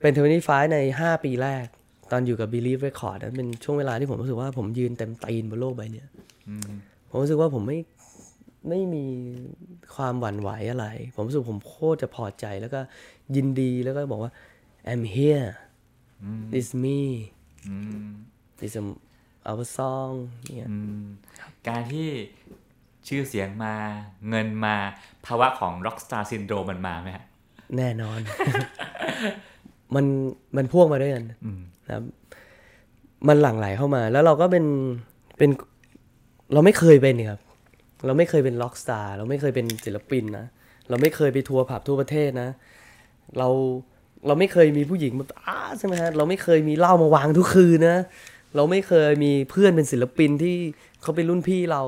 เป็นเทอร์นี่ไฟใน 5 ปีแรก ตอนอยู่กับ Believe Record นั้นเป็นช่วงเวลาที่ผมรู้สึกว่าผมยืนเต็มตีนบนโลกใบเนี้ยผมรู้สึกว่าผมไม่ไม่มีความหวั่นไหวอะไร ผมรู้สึกผมโคตรจะพอใจแล้วก็ยินดีแล้วก็บอกว่า I'm here this me this is our song เนี่ยการที่ ชื่อเสียงมาเงินมาภาวะของ rockstar syndrome มันมาไหมฮะแน่นอน มันมันพ่วงมาด้วยกันนะครับ มันหลั่งไหลเข้ามา แล้วเราก็เป็นเป็นเราไม่เคยเป็นนี่ครับ เราไม่เคยเป็นล็อกสตาร์เราไม่เคยเป็นศิลปินนะเราไม่เคยไปทัวร์ผับทั่วประเทศนะ เราเราไม่เคยมีผู้หญิงมาอ้าใช่ไหมฮะเราไม่เคยมีเหล้ามาวางทุกคืนนะเราไม่เคยมีเพื่อนเป็นศิลปินที่เขาเป็นรุ่นพี่เรา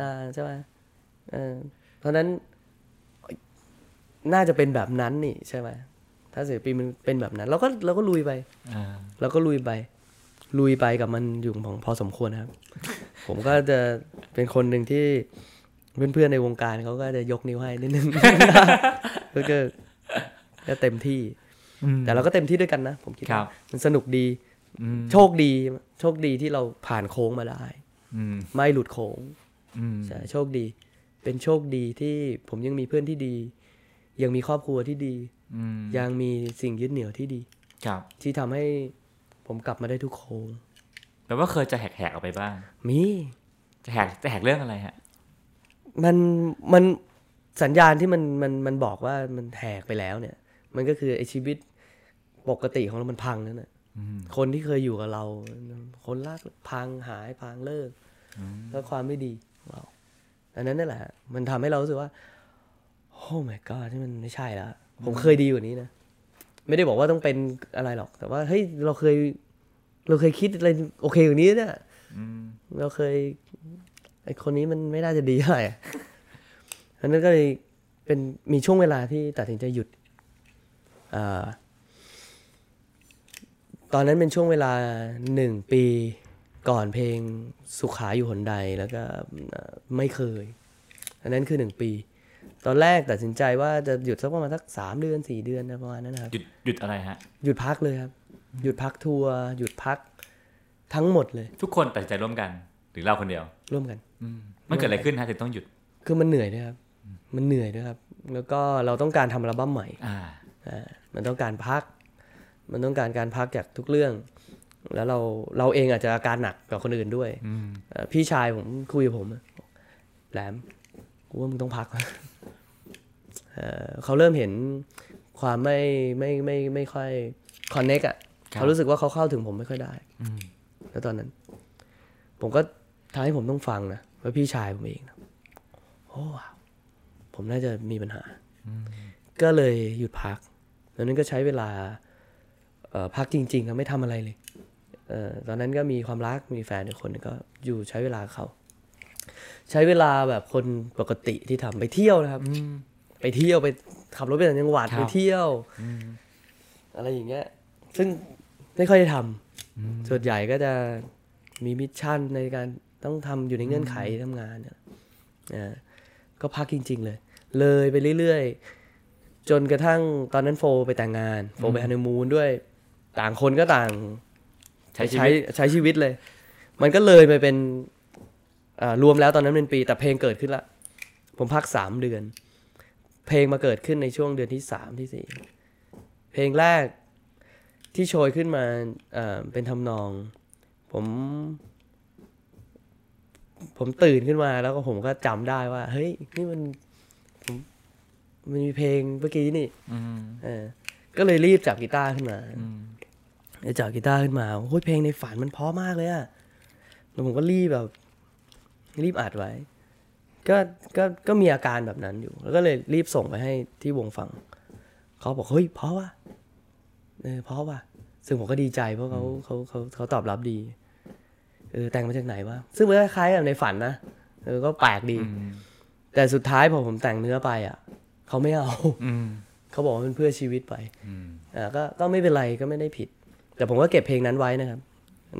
อ่าใช่ไหมเออเพราะฉะนั้นน่าจะเป็นแบบนั้นนี่ใช่ไหมถ้าศิลปินมันเป็นแบบนั้นเราก็เราก็ลุยไปอ่าเราก็ลุยไป ลุยไปกับมันอยู่ของพอสมควรนะครับ ผมก็จะเป็นคนหนึ่งที่เพื่อนๆในวงการเขาก็จะยกนิ้วให้นิดนึงก็ก็ก็เต็มที่ แต่เราก็เต็มที่ด้วยกันนะ ผมคิดครัว่าบมันสนุกดีโชคดี โชคดีที่เราผ่านโค้งมาได้อืมไม่หลุดโค้งอืม ใช่โชคดี เป็นโชคดีที่ผมยังมีเพื่อนที่ดี ยังมีครอบครัวที่ดีอืมยังมีสิ่งยึดเหนี่ยวที่ดี ครับ ที่ทำให้ผมกลับมาได้ทุกโค้งแปลว่าเคยจะแหกแหกๆออกไปบ้าง มีจะแหกจะแหกเรื่องอะไรฮะมันมันสัญญาณที่มันมันมันบอกว่ามันแหกไปแล้วเนี่ย มันก็คือไอชีวิตปกติของเรามันพังนั่นแหละคนที่เคยอยู่กับเรา คนรักพังหายพังเลิกแล้วความไม่ดี ของเราอันนั้นนั่นแหละ มันทำให้เรารู้สึกว่าโอ้ my god ที่มันไม่ใช่แล้วผมเคยดีกว่านี้นะ ไม่ได้บอกว่าต้องเป็นอะไรหรอก แต่ว่าเฮ้ยเราเคย เราเคยคิดอะไรโอเคกว่านี้เนี่ยเราเคยไอคนนี้มันไม่น่าจะดีเท่าไหร่อะอันนั้นก็เลยเป็นมีช่วงเวลาที่ตัดสินใจหยุดอาตอนนั้นเป็นช่วงเวลาหนึ่งปี ก่อนเพลงสุขาอยู่หนใดแล้วก็เอ่อไม่เคย อันนั้นคือหนึ่งปี ตอนแรกตัดสินใจว่าจะหยุดสักประมาณสักสามเดือนสี่เดือนนะประมาณนั้นนะครับหยุดหยุดอะไรฮะหยุดพักเลยครับ หยุดพักทัวร์หยุดพักทั้งหมดเลย ทุกคนตัดสินใจร่วมกัน หรือเราคนเดียว ร่วมกันมันเกิดอะไรขึ้นฮะถึงต้องหยุด คือมันเหนื่อยด้วยครับ มันเหนื่อยด้วยครับ แล้วก็เราต้องการทำอัลบั้มใหม่อ่าอ่ามันต้องการพัก มันต้องการการพักจากทุกเรื่อง แล้วเราเราเองอาจจะอาการหนักกว่าคนอื่นด้วยเอ่อพี่ชายผมคุยกับผมอะแหลมกูว่ามึงต้องพักเอ่อเขาเริ่มเห็นความไม่ไม่ไม่ไม่ค่อยคอนเน็กอะครับเขารู้สึกว่าเขาเข้าถึงผมไม่ค่อยได้แล้วตอนนั้น ผมก็ทำให้ผมต้องฟังนะว่าพี่ชายผมเองนะโอ้ว้าวผมน่าจะมีปัญหา ก็เลยหยุดพักแล้วนั้นก็ใช้เวลาเอ่อพักจริงๆครับไม่ทำอะไรเลยเออ ตอนนั้นก็มีความรักมีแฟนอีกคนหนึ่งก็อยู่ใช้เวลากับเขาใช้เวลาแบบคนปกติที่ทำไปเที่ยวนะครับไปเที่ยวไปขับรถไปต่างจังหวัดครับไปเที่ยวอะไรอย่างเงี้ย ซึ่งไม่ค่อยได้ทำส่วนใหญ่ก็จะมี mission ในการต้องทำอยู่ในเงื่อนไขทำงานเนี่ยอ่าก็พักจริง ๆ เลย เลยไปเรื่อยๆ จนกระทั่งตอนนั้นโฟไปแต่งงาน โฟไปฮันนีมูนด้วย ต่างคนก็ต่าง ใช้ชีใช้วิตใช้ชีวิตเลย มันก็เลยไปเป็นอ่ารวมแล้วตอนนั้นเป็นปี แต่เพลงเกิดขึ้นละ ผมพักสามเดือน เพลงมาเกิดขึ้นในช่วงเดือนที่สามที่สี่เพลงแรกที่โชยขึ้นมาเอ่อเป็นทำนอง ผม ผมตื่นขึ้นมาแล้วก็ผมก็จำได้ว่า เฮ้ย นี่มันผมมันมีเพลงเมื่อกี้นี่อืมเออก็เลยรีบจับกีตาร์ขึ้นมา อืมเลยจับกีตาร์ขึ้นมาโอ้ยเพลงในฝันมันเพราะมากเลยอะแล้วผมก็รีบแบบ รีบอัดไว้ ก็ก็ก็มีอาการแบบนั้นอยู่ แล้วก็เลยรีบส่งไปให้ที่วงฟัง เขาบอกเฮ้ยเพราะว่ะเออเพราะว่ะซึ่งผมก็ดีใจเพราะเขาเขาเขาเขาตอบรับดี เออแต่งมาจากไหนวะซึ่งมันคล้ายๆกับในฝันนะเออก็แปลกดีอืมแต่สุดท้ายพอผมแต่งเนื้อไปอะเขาไม่เอาอืมเขาบอกว่าเป็นเพื่อชีวิตไปอืมอ่าก็ก็ไม่เป็นไรก็ไม่ได้ผิด แต่ผมก็เก็บเพลงนั้นไว้นะครับ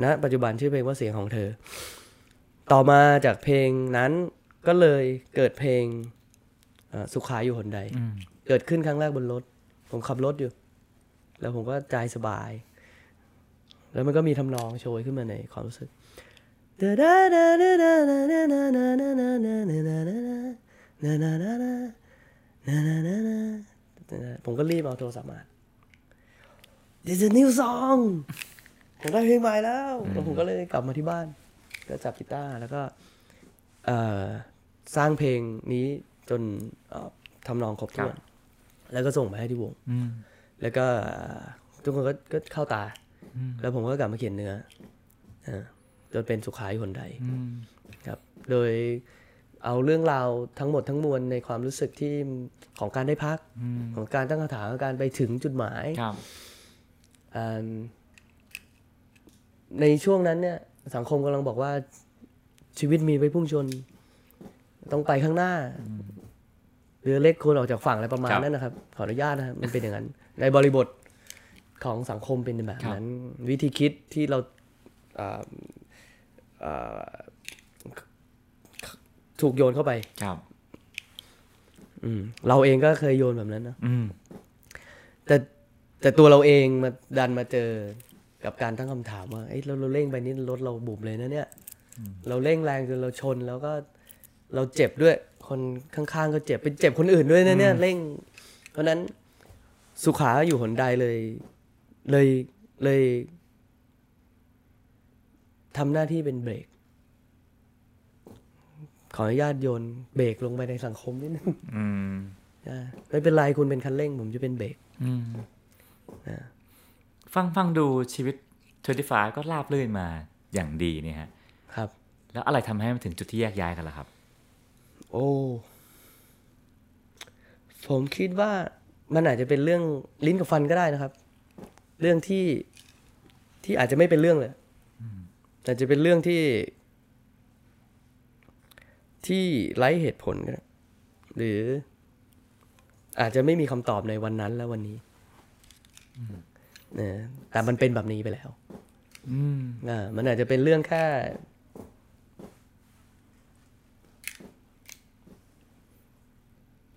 ณปัจจุบันชื่อเพลงว่าเสียงของเธอ ต่อมาจากเพลงนั้นก็เลยเกิดเพลงอ่าสุขาอยู่หนใดอืมเกิดขึ้นครั้งแรกบนรถ ผมขับรถอยู่ แล้วผมก็ใจสบาย แล้วมันก็มีทำนองโชยขึ้นมาในความรู้สึกผมก็รีบเอาโทรศัพท์มา This is a new song ผมได้เพลงใหม่แล้วแล้วผมก็เลยกลับมาที่บ้าน ก็จับกีตาร์แล้วก็เอ่อสร้างเพลงนี้จนเอ่อทำนองครบถ้วนแล้วก็ส่งไปให้ที่วงอืมแล้วก็เอ่อทุกคนก็ก็เข้าตา แล้วผมก็กลับมาเขียนเนื้ออ่าจนเป็นสุขายคนใดอืมครับ โดยเอาเรื่องราวทั้งหมดทั้งมวลในความรู้สึกที่ของการได้พักอืมของการตั้งคำถามของการไปถึงจุดหมายครับอ่า ในช่วงนั้นเนี่ยสังคมกำลังบอกว่าชีวิตมีไว้พุ่งชน ต้องไปข้างหน้าเรือเล็กควรออกจากฝั่งอะไรประมาณครับนั้นนะครับ ขออนุญาตนะครับมันเป็นอย่างนั้น ในบริบทของสังคมเป็นแบบนั้น วิธีคิดที่เราอ่าอ่าถูกโยนเข้าไปครับอืมเราเองก็เคยโยนแบบนั้นนะอืมแต่ แต่ตัวเราเองมาดันมาเจอกับการตั้งคำถามว่าเอ้ยเราเราเร่งไปนี่รถเราบุบเลยนะเนี่ย เราเร่งแรงจนเราชนแล้วก็เราเจ็บด้วย คนข้างๆก็เจ็บไปเจ็บคนอื่นด้วยนะเนี่ยเร่ง เพราะฉะนั้นสุขาอยู่หนใดเลย เลยเลยทำหน้าที่เป็นเบรก ขออนุญาตโยนเบรกลงไปในสังคมนิดนึงอืมอ่าไม่เป็นไรคุณเป็นคันเร่ง ผมจะเป็นเบรกอืม ฟังฟังดูชีวิตทเวนตี้ฟก็ราบรื่นมาอย่างดีเนี่ยฮะ ครับ แล้วอะไรทำให้มันถึงจุดที่แยกย้ายกันล่ะครับ โอ้ ผมคิดว่ามันอาจจะเป็นเรื่องลิ้นกับฟันก็ได้นะครับ เรื่องที่ที่อาจจะไม่เป็นเรื่องเลยอาจจะเป็นเรื่องที่ ที่ไร้เหตุผลก็ได้หรืออาจจะไม่มีคำตอบในวันนั้นและวันนี้ นะแต่มันเป็นแบบนี้ไปแล้วอืมอ่ามันอาจจะเป็นเรื่องแค่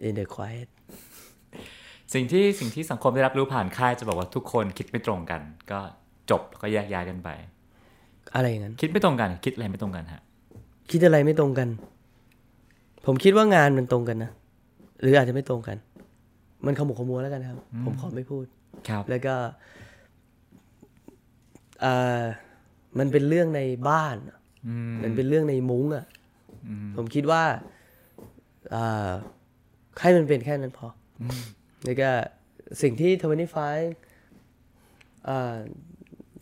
in the quiet สิ่งที่สิ่งที่สังคมได้รับรู้ผ่านค่ายจะบอกว่าทุกคนคิดไม่ตรงกัน ก็จบแล้วก็แยกย้ายกันไป อะไรอย่างนั้น คิดไม่ตรงกัน คิดอะไรไม่ตรงกันฮะ คิดอะไรไม่ตรงกัน ผมคิดว่างานมันตรงกันนะหรืออาจจะไม่ตรงกัน มันขมุกขมัวแล้วกันครับ ผมขอไม่พูด ครับ แล้วก็อ่ามันเป็นเรื่องในบ้านอืมมันเป็นเรื่องในมุ้งอะผมคิดว่าอ่าให้มันเป็นแค่นั้นพออแล้วก็สิ่งที่ทวินตี้ไฟ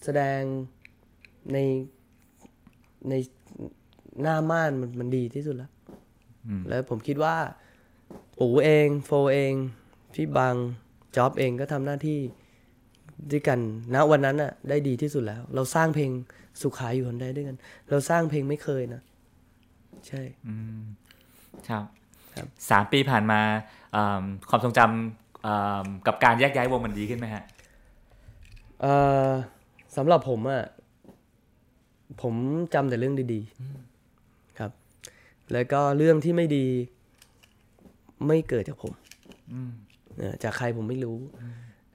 แสดงในในหน้าม่านมันมันดีที่สุดแล้ว แล้วผมคิดว่าอูเอง โฟเอง พี่บัง จ็อบเองก็ทำหน้าที่ด้วยกันณวันนั้นน่ะได้ดีที่สุดแล้ว เราสร้างเพลงสุขายอยู่คนใดด้วยกัน เราสร้างเพลงไม่เคยนะ ใช่ครับครับสามปีผ่านมาอืมความทรงจำอืมกับการแยกย้ายวงมันดีขึ้นไหมฮะเอ่อสำหรับผมอะ่ะผมจำแต่เรื่องดีๆครับ แล้วก็เรื่องที่ไม่ดี ไม่เกิดจากผมเอ่อ จากใครผมไม่รู้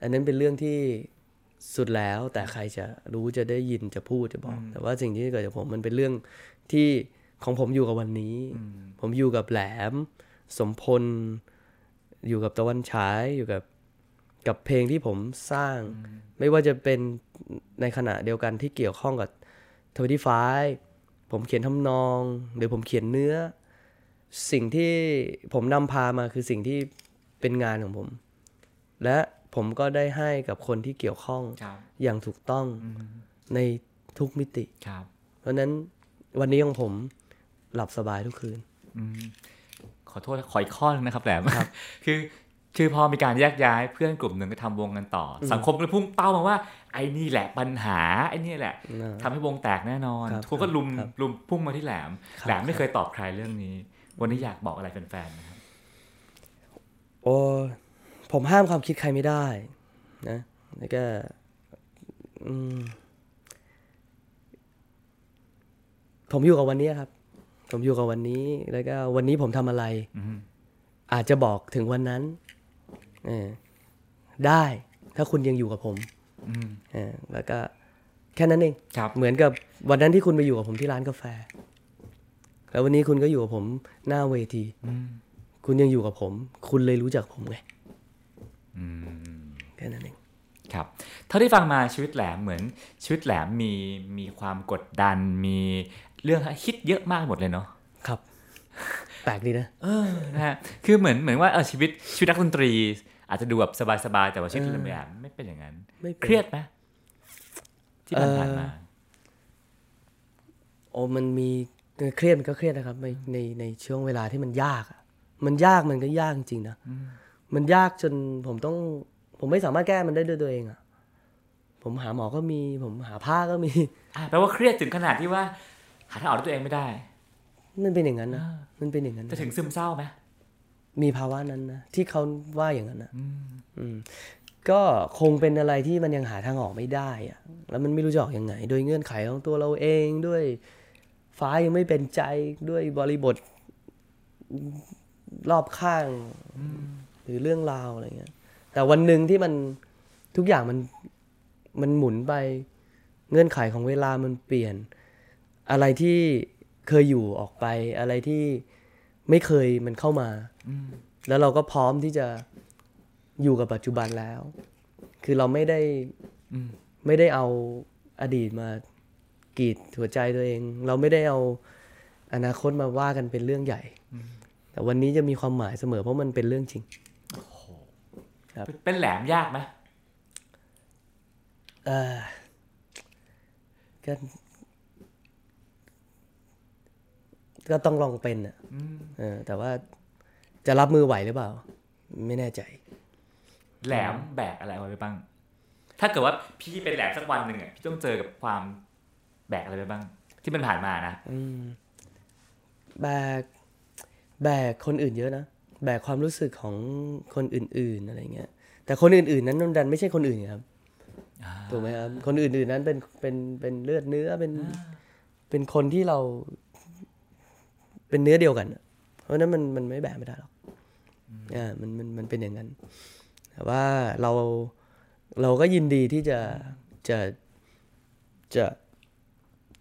อันนั้นเป็นเรื่องที่สุดแล้วแต่ใครจะรู้จะได้ยินจะพูดจะบอก แต่ว่าสิ่งที่เกิดจากผมมันเป็นเรื่องที่ของผมอยู่กับวันนี้ ผมอยู่กับแหลม สมพล อยู่กับตะวันฉายอยู่กับกับเพลงที่ผมสร้าง ไม่ว่าจะเป็นในขณะเดียวกันที่เกี่ยวข้องกับทวิตี้ไฟผมเขียนทำนอง หรือผมเขียนเนื้อ สิ่งที่ผมนำพามาคือสิ่งที่ เป็นงานของผม และผมก็ได้ให้กับคนที่เกี่ยวข้องครับอย่างถูกต้องในทุกมิติครับเพราะฉะนั้นวันนี้ของผมหลับสบายทุกคืนขอโทษขออีกข้อนึงนะครับแหลมคือคือพอมีการแยกย้ายเพื่อนกลุ่มหนึ่งก็ทำวงกันต่ออสังคมก็เลยพุ่งเป้ามาว่า ไอ้นี่แหละปัญหาไอ้นี่แหละนะทำให้วงแตกแน่นอนครับทุกคนก็ลุมครับลุมพุ่งมาที่แหลมครับแหลมไม่เคยตอบใครเรื่องนี้ วันนี้อยากบอกอะไรแฟนๆนะครับโอ้ผมห้ามความคิดใครไม่ได้ นะแล้วก็อืมผมอยู่กับวันนี้ครับ ผมอยู่กับวันนี้ แล้วก็วันนี้ผมทำอะไรอืมอาจจะบอกถึงวันนั้นเออได้ถ้าคุณยังอยู่กับผมอืมเออแล้วก็แค่นั้นเองครับเหมือนกับวันนั้นที่คุณไปอยู่กับผมที่ร้านกาแฟ แล้ววันนี้คุณก็อยู่กับผมหน้าเวทีอืม คุณยังอยู่กับผม คุณเลยรู้จักผมไงอืมแค่นั้นเองครับเท่าที่ฟังมาชีวิตแหลมเหมือนชีวิตแหลมมีมีความกดดันมีเรื่องให้คิดเยอะมากหมดเลยเนาะครับ แปลกดีนะเออนะฮะคือเหมือนเหมือนว่าเออชีวิตชีวิตนักดนตรี อาจจะดูแบบสบายๆแต่ว่าชีวิตแหลมไม่เป็นอย่างนั้นไม่เป็นเครียดไหมที่ผ่านผ่านๆมาโอ้มันมีเครียดมันก็เครียดนะครับในในในช่วงเวลาที่มันยากอะ มันยากมันก็ยากจริงๆนะมันยากจนผมต้อง ผมไม่สามารถแก้มันได้ด้วยตัวเองอะผมหาหมอก็มี ผมหาผ้าก็มีอะแปลว่าเครียดถึงขนาดที่ว่า หาทางออกด้วยตัวเองไม่ได้ มันเป็นอย่างนั้นนะมันเป็นอย่างนั้นจะนะถึงซึมเศร้าไหมมีภาวะนั้นนะที่เขาว่าอย่างนั้นนะอืมก็คงเป็นอะไรที่มันยังหาทางออกไม่ได้อะแล้วมันไม่รู้จะออกยังไง โดยเงื่อนไขของตัวเราเองด้วยฟ้ายังไม่เป็นใจด้วยบริบท รอบข้างหรือเรื่องราวอะไรเงี้ย แต่วันหนึ่งที่มันทุกอย่างมันมันหมุนไปเงื่อนไขของเวลามันเปลี่ยน อะไรที่เคยอยู่ออกไป อะไรที่ไม่เคยมันเข้ามาแล้วเราก็พร้อมที่จะอยู่กับปัจจุบันแล้ว คือเราไม่ได้อืมไม่ได้เอาอดีตมากรีดหัวใจตัวเอง เราไม่ได้เอาอนาคตมาว่ากันเป็นเรื่องใหญ่ แต่วันนี้จะมีความหมายเสมอเพราะมันเป็นเรื่องจริงครับเป็นแหลมยากไหมเออก็ก็ต้องลองเป็นอะเออแต่ว่าจะรับมือไหวหรือเปล่า ไม่แน่ใจ แหลมแบกอะไรเอาไว้บ้าง ถ้าเกิดว่าพี่เป็นแหลมสักวันหนึ่งอะพี่ต้องเจอกับความแบกอะไรไปบ้าง ที่มันผ่านมานะแบก แบกคนอื่นเยอะนะ แบกความรู้สึกของคนอื่น ๆอะไรเงี้ย แต่คนอื่น ๆ นั้นมันดันไม่ใช่คนอื่นไงครับถูกไหมครับ คนอื่น ๆ นั้นเป็นเป็นเป็นเลือดเนื้อเป็นเป็นคนที่เรา เป็นเนื้อเดียวกันอะเพราะฉะนั้นมันมันไม่แบกไม่ได้หรอกอ่ามันมันมันเป็นอย่างนั้นแต่ว่าเราเราก็ยินดีที่จะจะจะ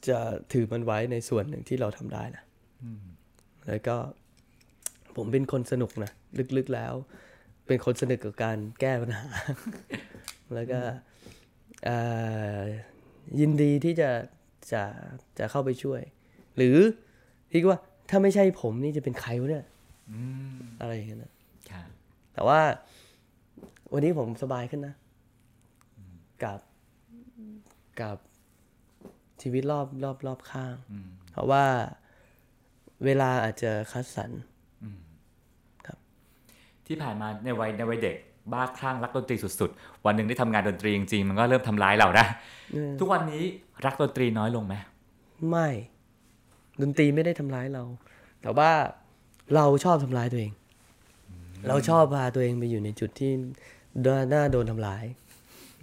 จะถือมันไว้ในส่วนหนึ่งที่เราทำได้นะแล้วก็ ผมเป็นคนสนุกนะลึกๆแล้ว เป็นคนสนุกกับการแก้ปัญหา แล้วก็เอ่อยินดีที่จะจะจะเข้าไปช่วย หรือพี่ว่าถ้าไม่ใช่ผมนี่จะเป็นใครวะเนี่ยอะไรอย่างเงี้ยนะครับแต่ว่าวันนี้ผมสบายขึ้นนะ กับกับชีวิตรอบรอบรอบข้าง เพราะว่าเวลาอาจจะคัดสรร ที่ผ่านมาในวัยในวัยเด็กบ้าคลั่งรักดนตรีสุดๆ วันหนึ่งได้ทำงานดนตรีจริงๆมันก็เริ่มทำร้ายเรานะทุกวันนี้รักดนตรีน้อยลงไหมไม่ดนตรีไม่ได้ทำร้ายเรา แต่ว่าเราชอบทำร้ายตัวเอง เราชอบพาตัวเองไปอยู่ในจุดที่น่าน่าโดนทำร้าย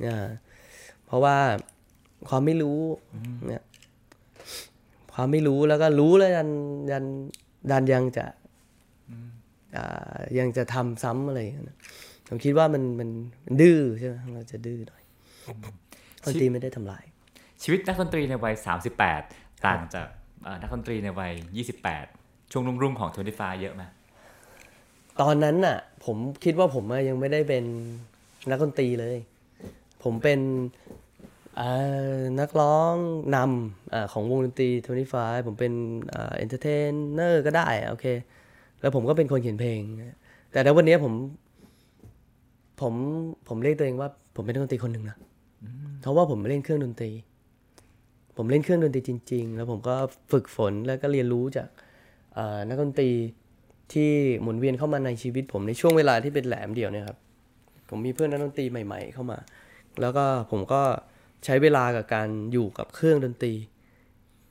อ่าเพราะว่าความไม่รู้เนี่ยความไม่รู้แล้วก็รู้แล้วดันดันดันยังจะอ่า ยังจะทำซ้ำอะไรอย่างเงี้ยนะผมคิดว่ามันมันมันดื้อใช่ไหมเราจะดื้อหน่อยดนตรีไม่ได้ทำลาย ชีวิตนักดนตรีในวัย 38 ต่างจากเอ่อนักดนตรีในวัย 28 ช่วงรุ่งๆของโทนี่ฟ้าเยอะไหมตอนนั้นน่ะ ผมคิดว่าผมอะยังไม่ได้เป็นนักดนตรีเลย ผมเป็นเอ่อนักร้องนำอาของวงดนตรี25ผมเป็น entertainer ก็ได้โอเค แล้วผมก็เป็นคนเขียนเพลง แต่ในวันนี้ผม ผมผมเรียกตัวเองว่า ผมเป็นนักดนตรีคนหนึ่งนะเพราะว่าผมเล่นเครื่องดนตรี ผมเล่นเครื่องดนตรีจริง ๆ แล้วผมก็ฝึกฝนแล้วก็เรียนรู้จากเอ่อนักดนตรีที่หมุนเวียนเข้ามาในชีวิต ผมในช่วงเวลาที่เป็นแหลมเดี่ยวเนี่ยครับ ผมมีเพื่อนนักดนตรีใหม่ ๆ เข้ามา แล้วก็ผมก็ใช้เวลากับการอยู่กับเครื่องดนตรี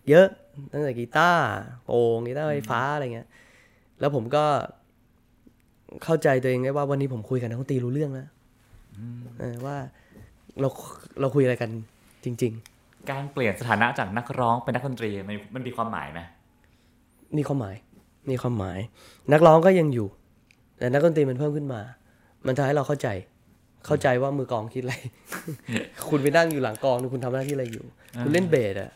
เยอะตั้งแต่กีตาร์โปงกีตาร์ไฟฟ้าอะไรเงี้ย แล้วผมก็เข้าใจตัวเองได้ว่าวันนี้ผมคุยกับนักดนตรีรู้เรื่องแล้วเออว่าเราเราคุยอะไรกันจริงการเปลี่ยนสถานะจากนักร้องเป็นนักดนตรีมันมันมีความหมายไหมๆมีความหมาย มีความหมาย นักร้องก็ยังอยู่ แต่นักดนตรีมันเพิ่มขึ้นมา มันทำให้เราเข้าใจ เข้าใจว่ามือกลองคิดอะไร คุณไปนั่งอยู่หลังกลองคุณทำหน้าที่อะไรอยู่ คุณเล่นเบสอะ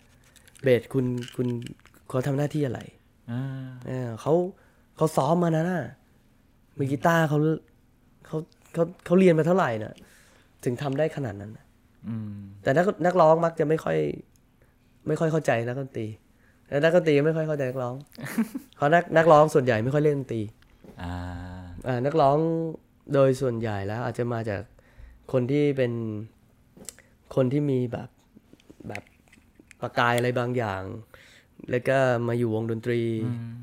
เบสคุณคุณเขาทำหน้าที่อะไรอ่าเออเขา เขาซ้อมมานะน่ะมือกีตาร์เขาเขาเขาเขาเรียนมาเท่าไหร่น่ะถึงทำได้ขนาดนั้นน่ะอืมแต่นักนักร้องมักจะไม่ค่อย ไม่ค่อยเข้าใจนักดนตรีแล้วนักดนตรีก็ไม่ค่อยเข้าใจนักร้องเพราะนักนักร้องส่วนใหญ่ไม่ค่อยเล่นดนตรีอ่าอ่านักร้องโดยส่วนใหญ่แล้ว อาจจะมาจากคนที่เป็นคนที่มีแบบแบบประกายอะไรบางอย่าง แล้วก็มาอยู่วงดนตรี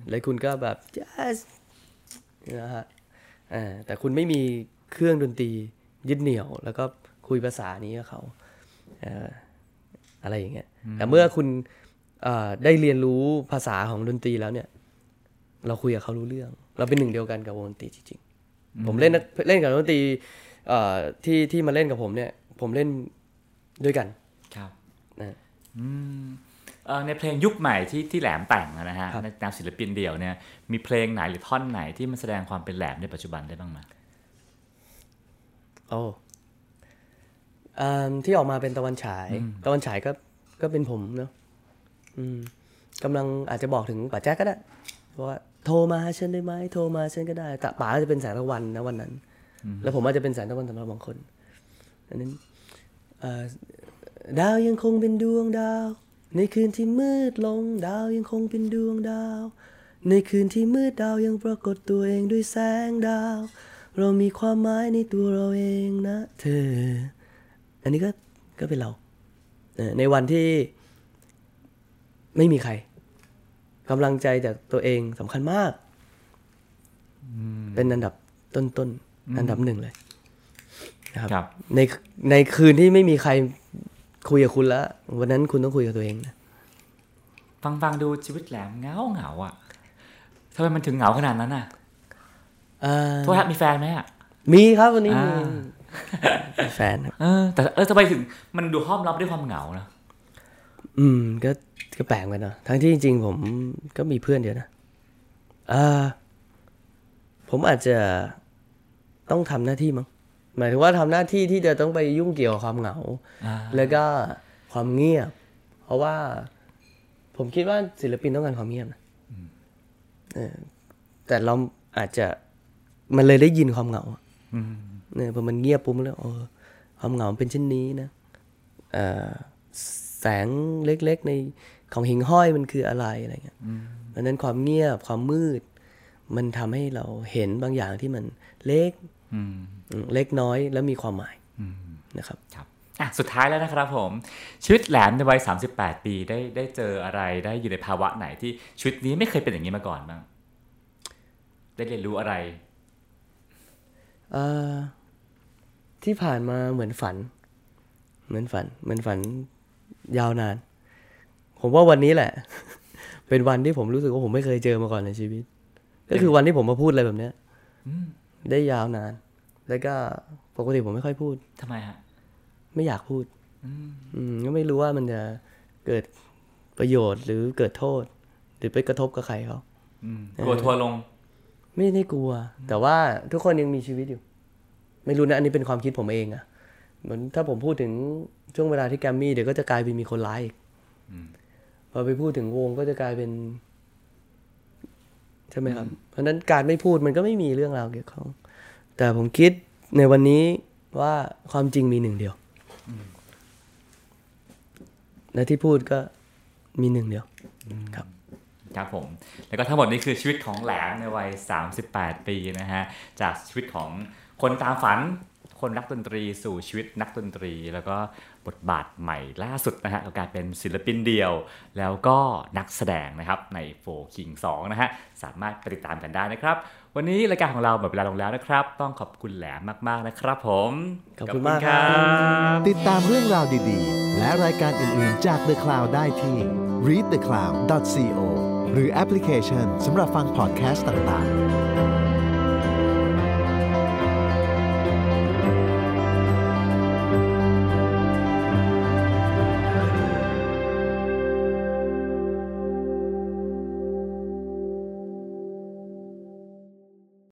แล้วคุณก็แบบ jazz นะฮะอ่าแต่คุณไม่มีเครื่องดนตรียึดเหนี่ยว แล้วก็คุยภาษานี้กับเขาเอ่ออะไรอย่างเงี้ยแต่เมื่อคุณเอ่อได้เรียนรู้ภาษาของดนตรีแล้วเนี่ย เราคุยกับเขารู้เรื่อง เราเป็นหนึ่งเดียวกันกับวงดนตรีจริงๆผมเล่นนักเล่นกับนักดนตรีเอ่อที่ที่มาเล่นกับผมเนี่ย ผมเล่นด้วยกัน ครับนะอืมเอ่อ ในเพลงยุคใหม่ที่ที่แหลมแต่งอะนะฮะครับในแนวศิลปินเดี่ยวเนี่ยมีเพลงไหนหรือท่อนไหนที่มันแสดงความเป็นแหลมในปัจจุบันได้บ้างไหมโอ้อ่าที่ออกมาเป็นตะวันฉาย ตะวันฉายก็ก็เป็นผมเนาะอืมกำลังอาจจะบอกถึงป๋าแจ๊กก็ได้เพราะว่าโทรมาหาฉันได้ไหมโทรมาฉันก็ได้แต่ป๋าจะเป็นแสงตะวันนะวันนั้น แล้วผมอาจจะเป็นแสงตะวันสำหรับบางคนอันนั้นเอ่อดาวยังคงเป็นดวงดาว ในคืนที่มืดลงดาวยังคงเป็นดวงดาว ในคืนที่มืดดาวยังปรากฏตัวเองด้วยแสงดาว เรามีความหมายในตัวเราเองนะเธอ อันนี้ก็ก็เป็นเราเออในวันที่ไม่มีใครกำลังใจจากตัวเองสำคัญมาก เป็นอันดับต้นๆ อันดับหนึ่งเลยนะครับครับในในคืนที่ไม่มีใคร คุยกับคุณแล้ววันนั้นคุณต้องคุยกับตัวเองนะฟังฟังดูชีวิตแหลมเหงาเหงาอะทำไมมันถึงเหงาขนาดนั้นอะอ่าโทษฮะมีแฟนไหมอะมีครับวันนี้มีอ่ามีแฟนครับเออ แต่เออทำไมถึงมันดูห้อมรับด้วยความเหงานะอืม ก็ก็แปลกเหมือนกันเนอะทั้งที่จริงๆผมก็มีเพื่อนเดียวนะอ่าผมอาจจะต้องทำหน้าที่มั้ง หมายถึงว่าทำหน้าที่ที่จะต้องไปยุ่งเกี่ยวกับความเหงาอ่าแล้วก็ความเงียบ เพราะว่า ผมคิดว่าศิลปินต้องการความเงียบนะเออแต่เราอาจจะมันเลยได้ยินความเหงาอืมเนี่ยพอมันเงียบปุ๊บมันเลยเออความเหงาเป็นเช่นนี้นะเอ่อแสงเล็กๆในของหิ่งห้อยมันคืออะไรอะไรเงี้ยเพราะฉะนั้นความเงียบความมืด มันทำให้เราเห็นบางอย่างที่มันเล็กอืมอืม เล็กน้อยแล้วมีความหมายอืมนะครับครับอะสุดท้ายแล้วนะครับผม ชีวิตแหลมในวัย 38 ปีได้ได้เจออะไรได้อยู่ในภาวะไหนที่ชีวิตนี้ไม่เคยเป็นอย่างนี้มาก่อนบ้างได้เรียนรู้อะไรเอ่อที่ผ่านมาเหมือนฝัน เหมือนฝัน เหมือนฝันยาวนาน ผมว่าวันนี้แหละ เป็นวันที่ผมรู้สึกว่าผมไม่เคยเจอมาก่อนในชีวิต ก็คือวันที่ผมมาพูดอะไรแบบเนี้ยได้ยาวนาน แล้วก็ปกติผมไม่ค่อยพูดทำไมฮะไม่อยากพูด อืมก็ไม่รู้ว่ามันจะเกิดประโยชน์หรือเกิดโทษ หรือไปกระทบกับใครเขาอืมกลัวทัวร์ลง ไม่ได้กลัว แต่ว่าทุกคนยังมีชีวิตอยู่ ไม่รู้นะอันนี้เป็นความคิดผมเองอะเหมือนถ้าผมพูดถึงช่วงเวลาที่แกรมมี่เดี๋ยวก็จะกลายเป็นมีคนร้ายอีกพอไปพูดถึงวงก็จะกลายเป็นช่ไหมครับ เพราะฉะนั้นการไม่พูดมันก็ไม่มีเรื่องราวเกี่ยวข้อง แต่ผมคิดในวันนี้ว่าความจริงมีหนึ่งเดียว และที่พูดก็มีหนึ่งเดียวครับครับผม แล้วก็ทั้งหมดนี้คือชีวิตของแหลมในวัย 38 ปีนะฮะ จากชีวิตของคนตามฝัน คนรักดนตรีสู่ชีวิตนักดนตรี แล้วก็บทบาทใหม่ล่าสุดนะฮะกับการเป็นศิลปินเดียว แล้วก็นักแสดงนะครับในโฟคิง2นะฮะ สามารถไปติดตามกันได้นะครับ วันนี้รายการของเราหมดเวลาลงแล้วนะครับ ต้องขอบคุณแหลมมาก ๆ นะครับผม ขอบคุณมากครับ ติดตามเรื่องราวดีๆ และรายการอื่น ๆ จาก The Cloud ได้ที่ readthecloud.co หรือแอปพลิเคชันสำหรับฟังพอดแคสต์ต่าง ๆ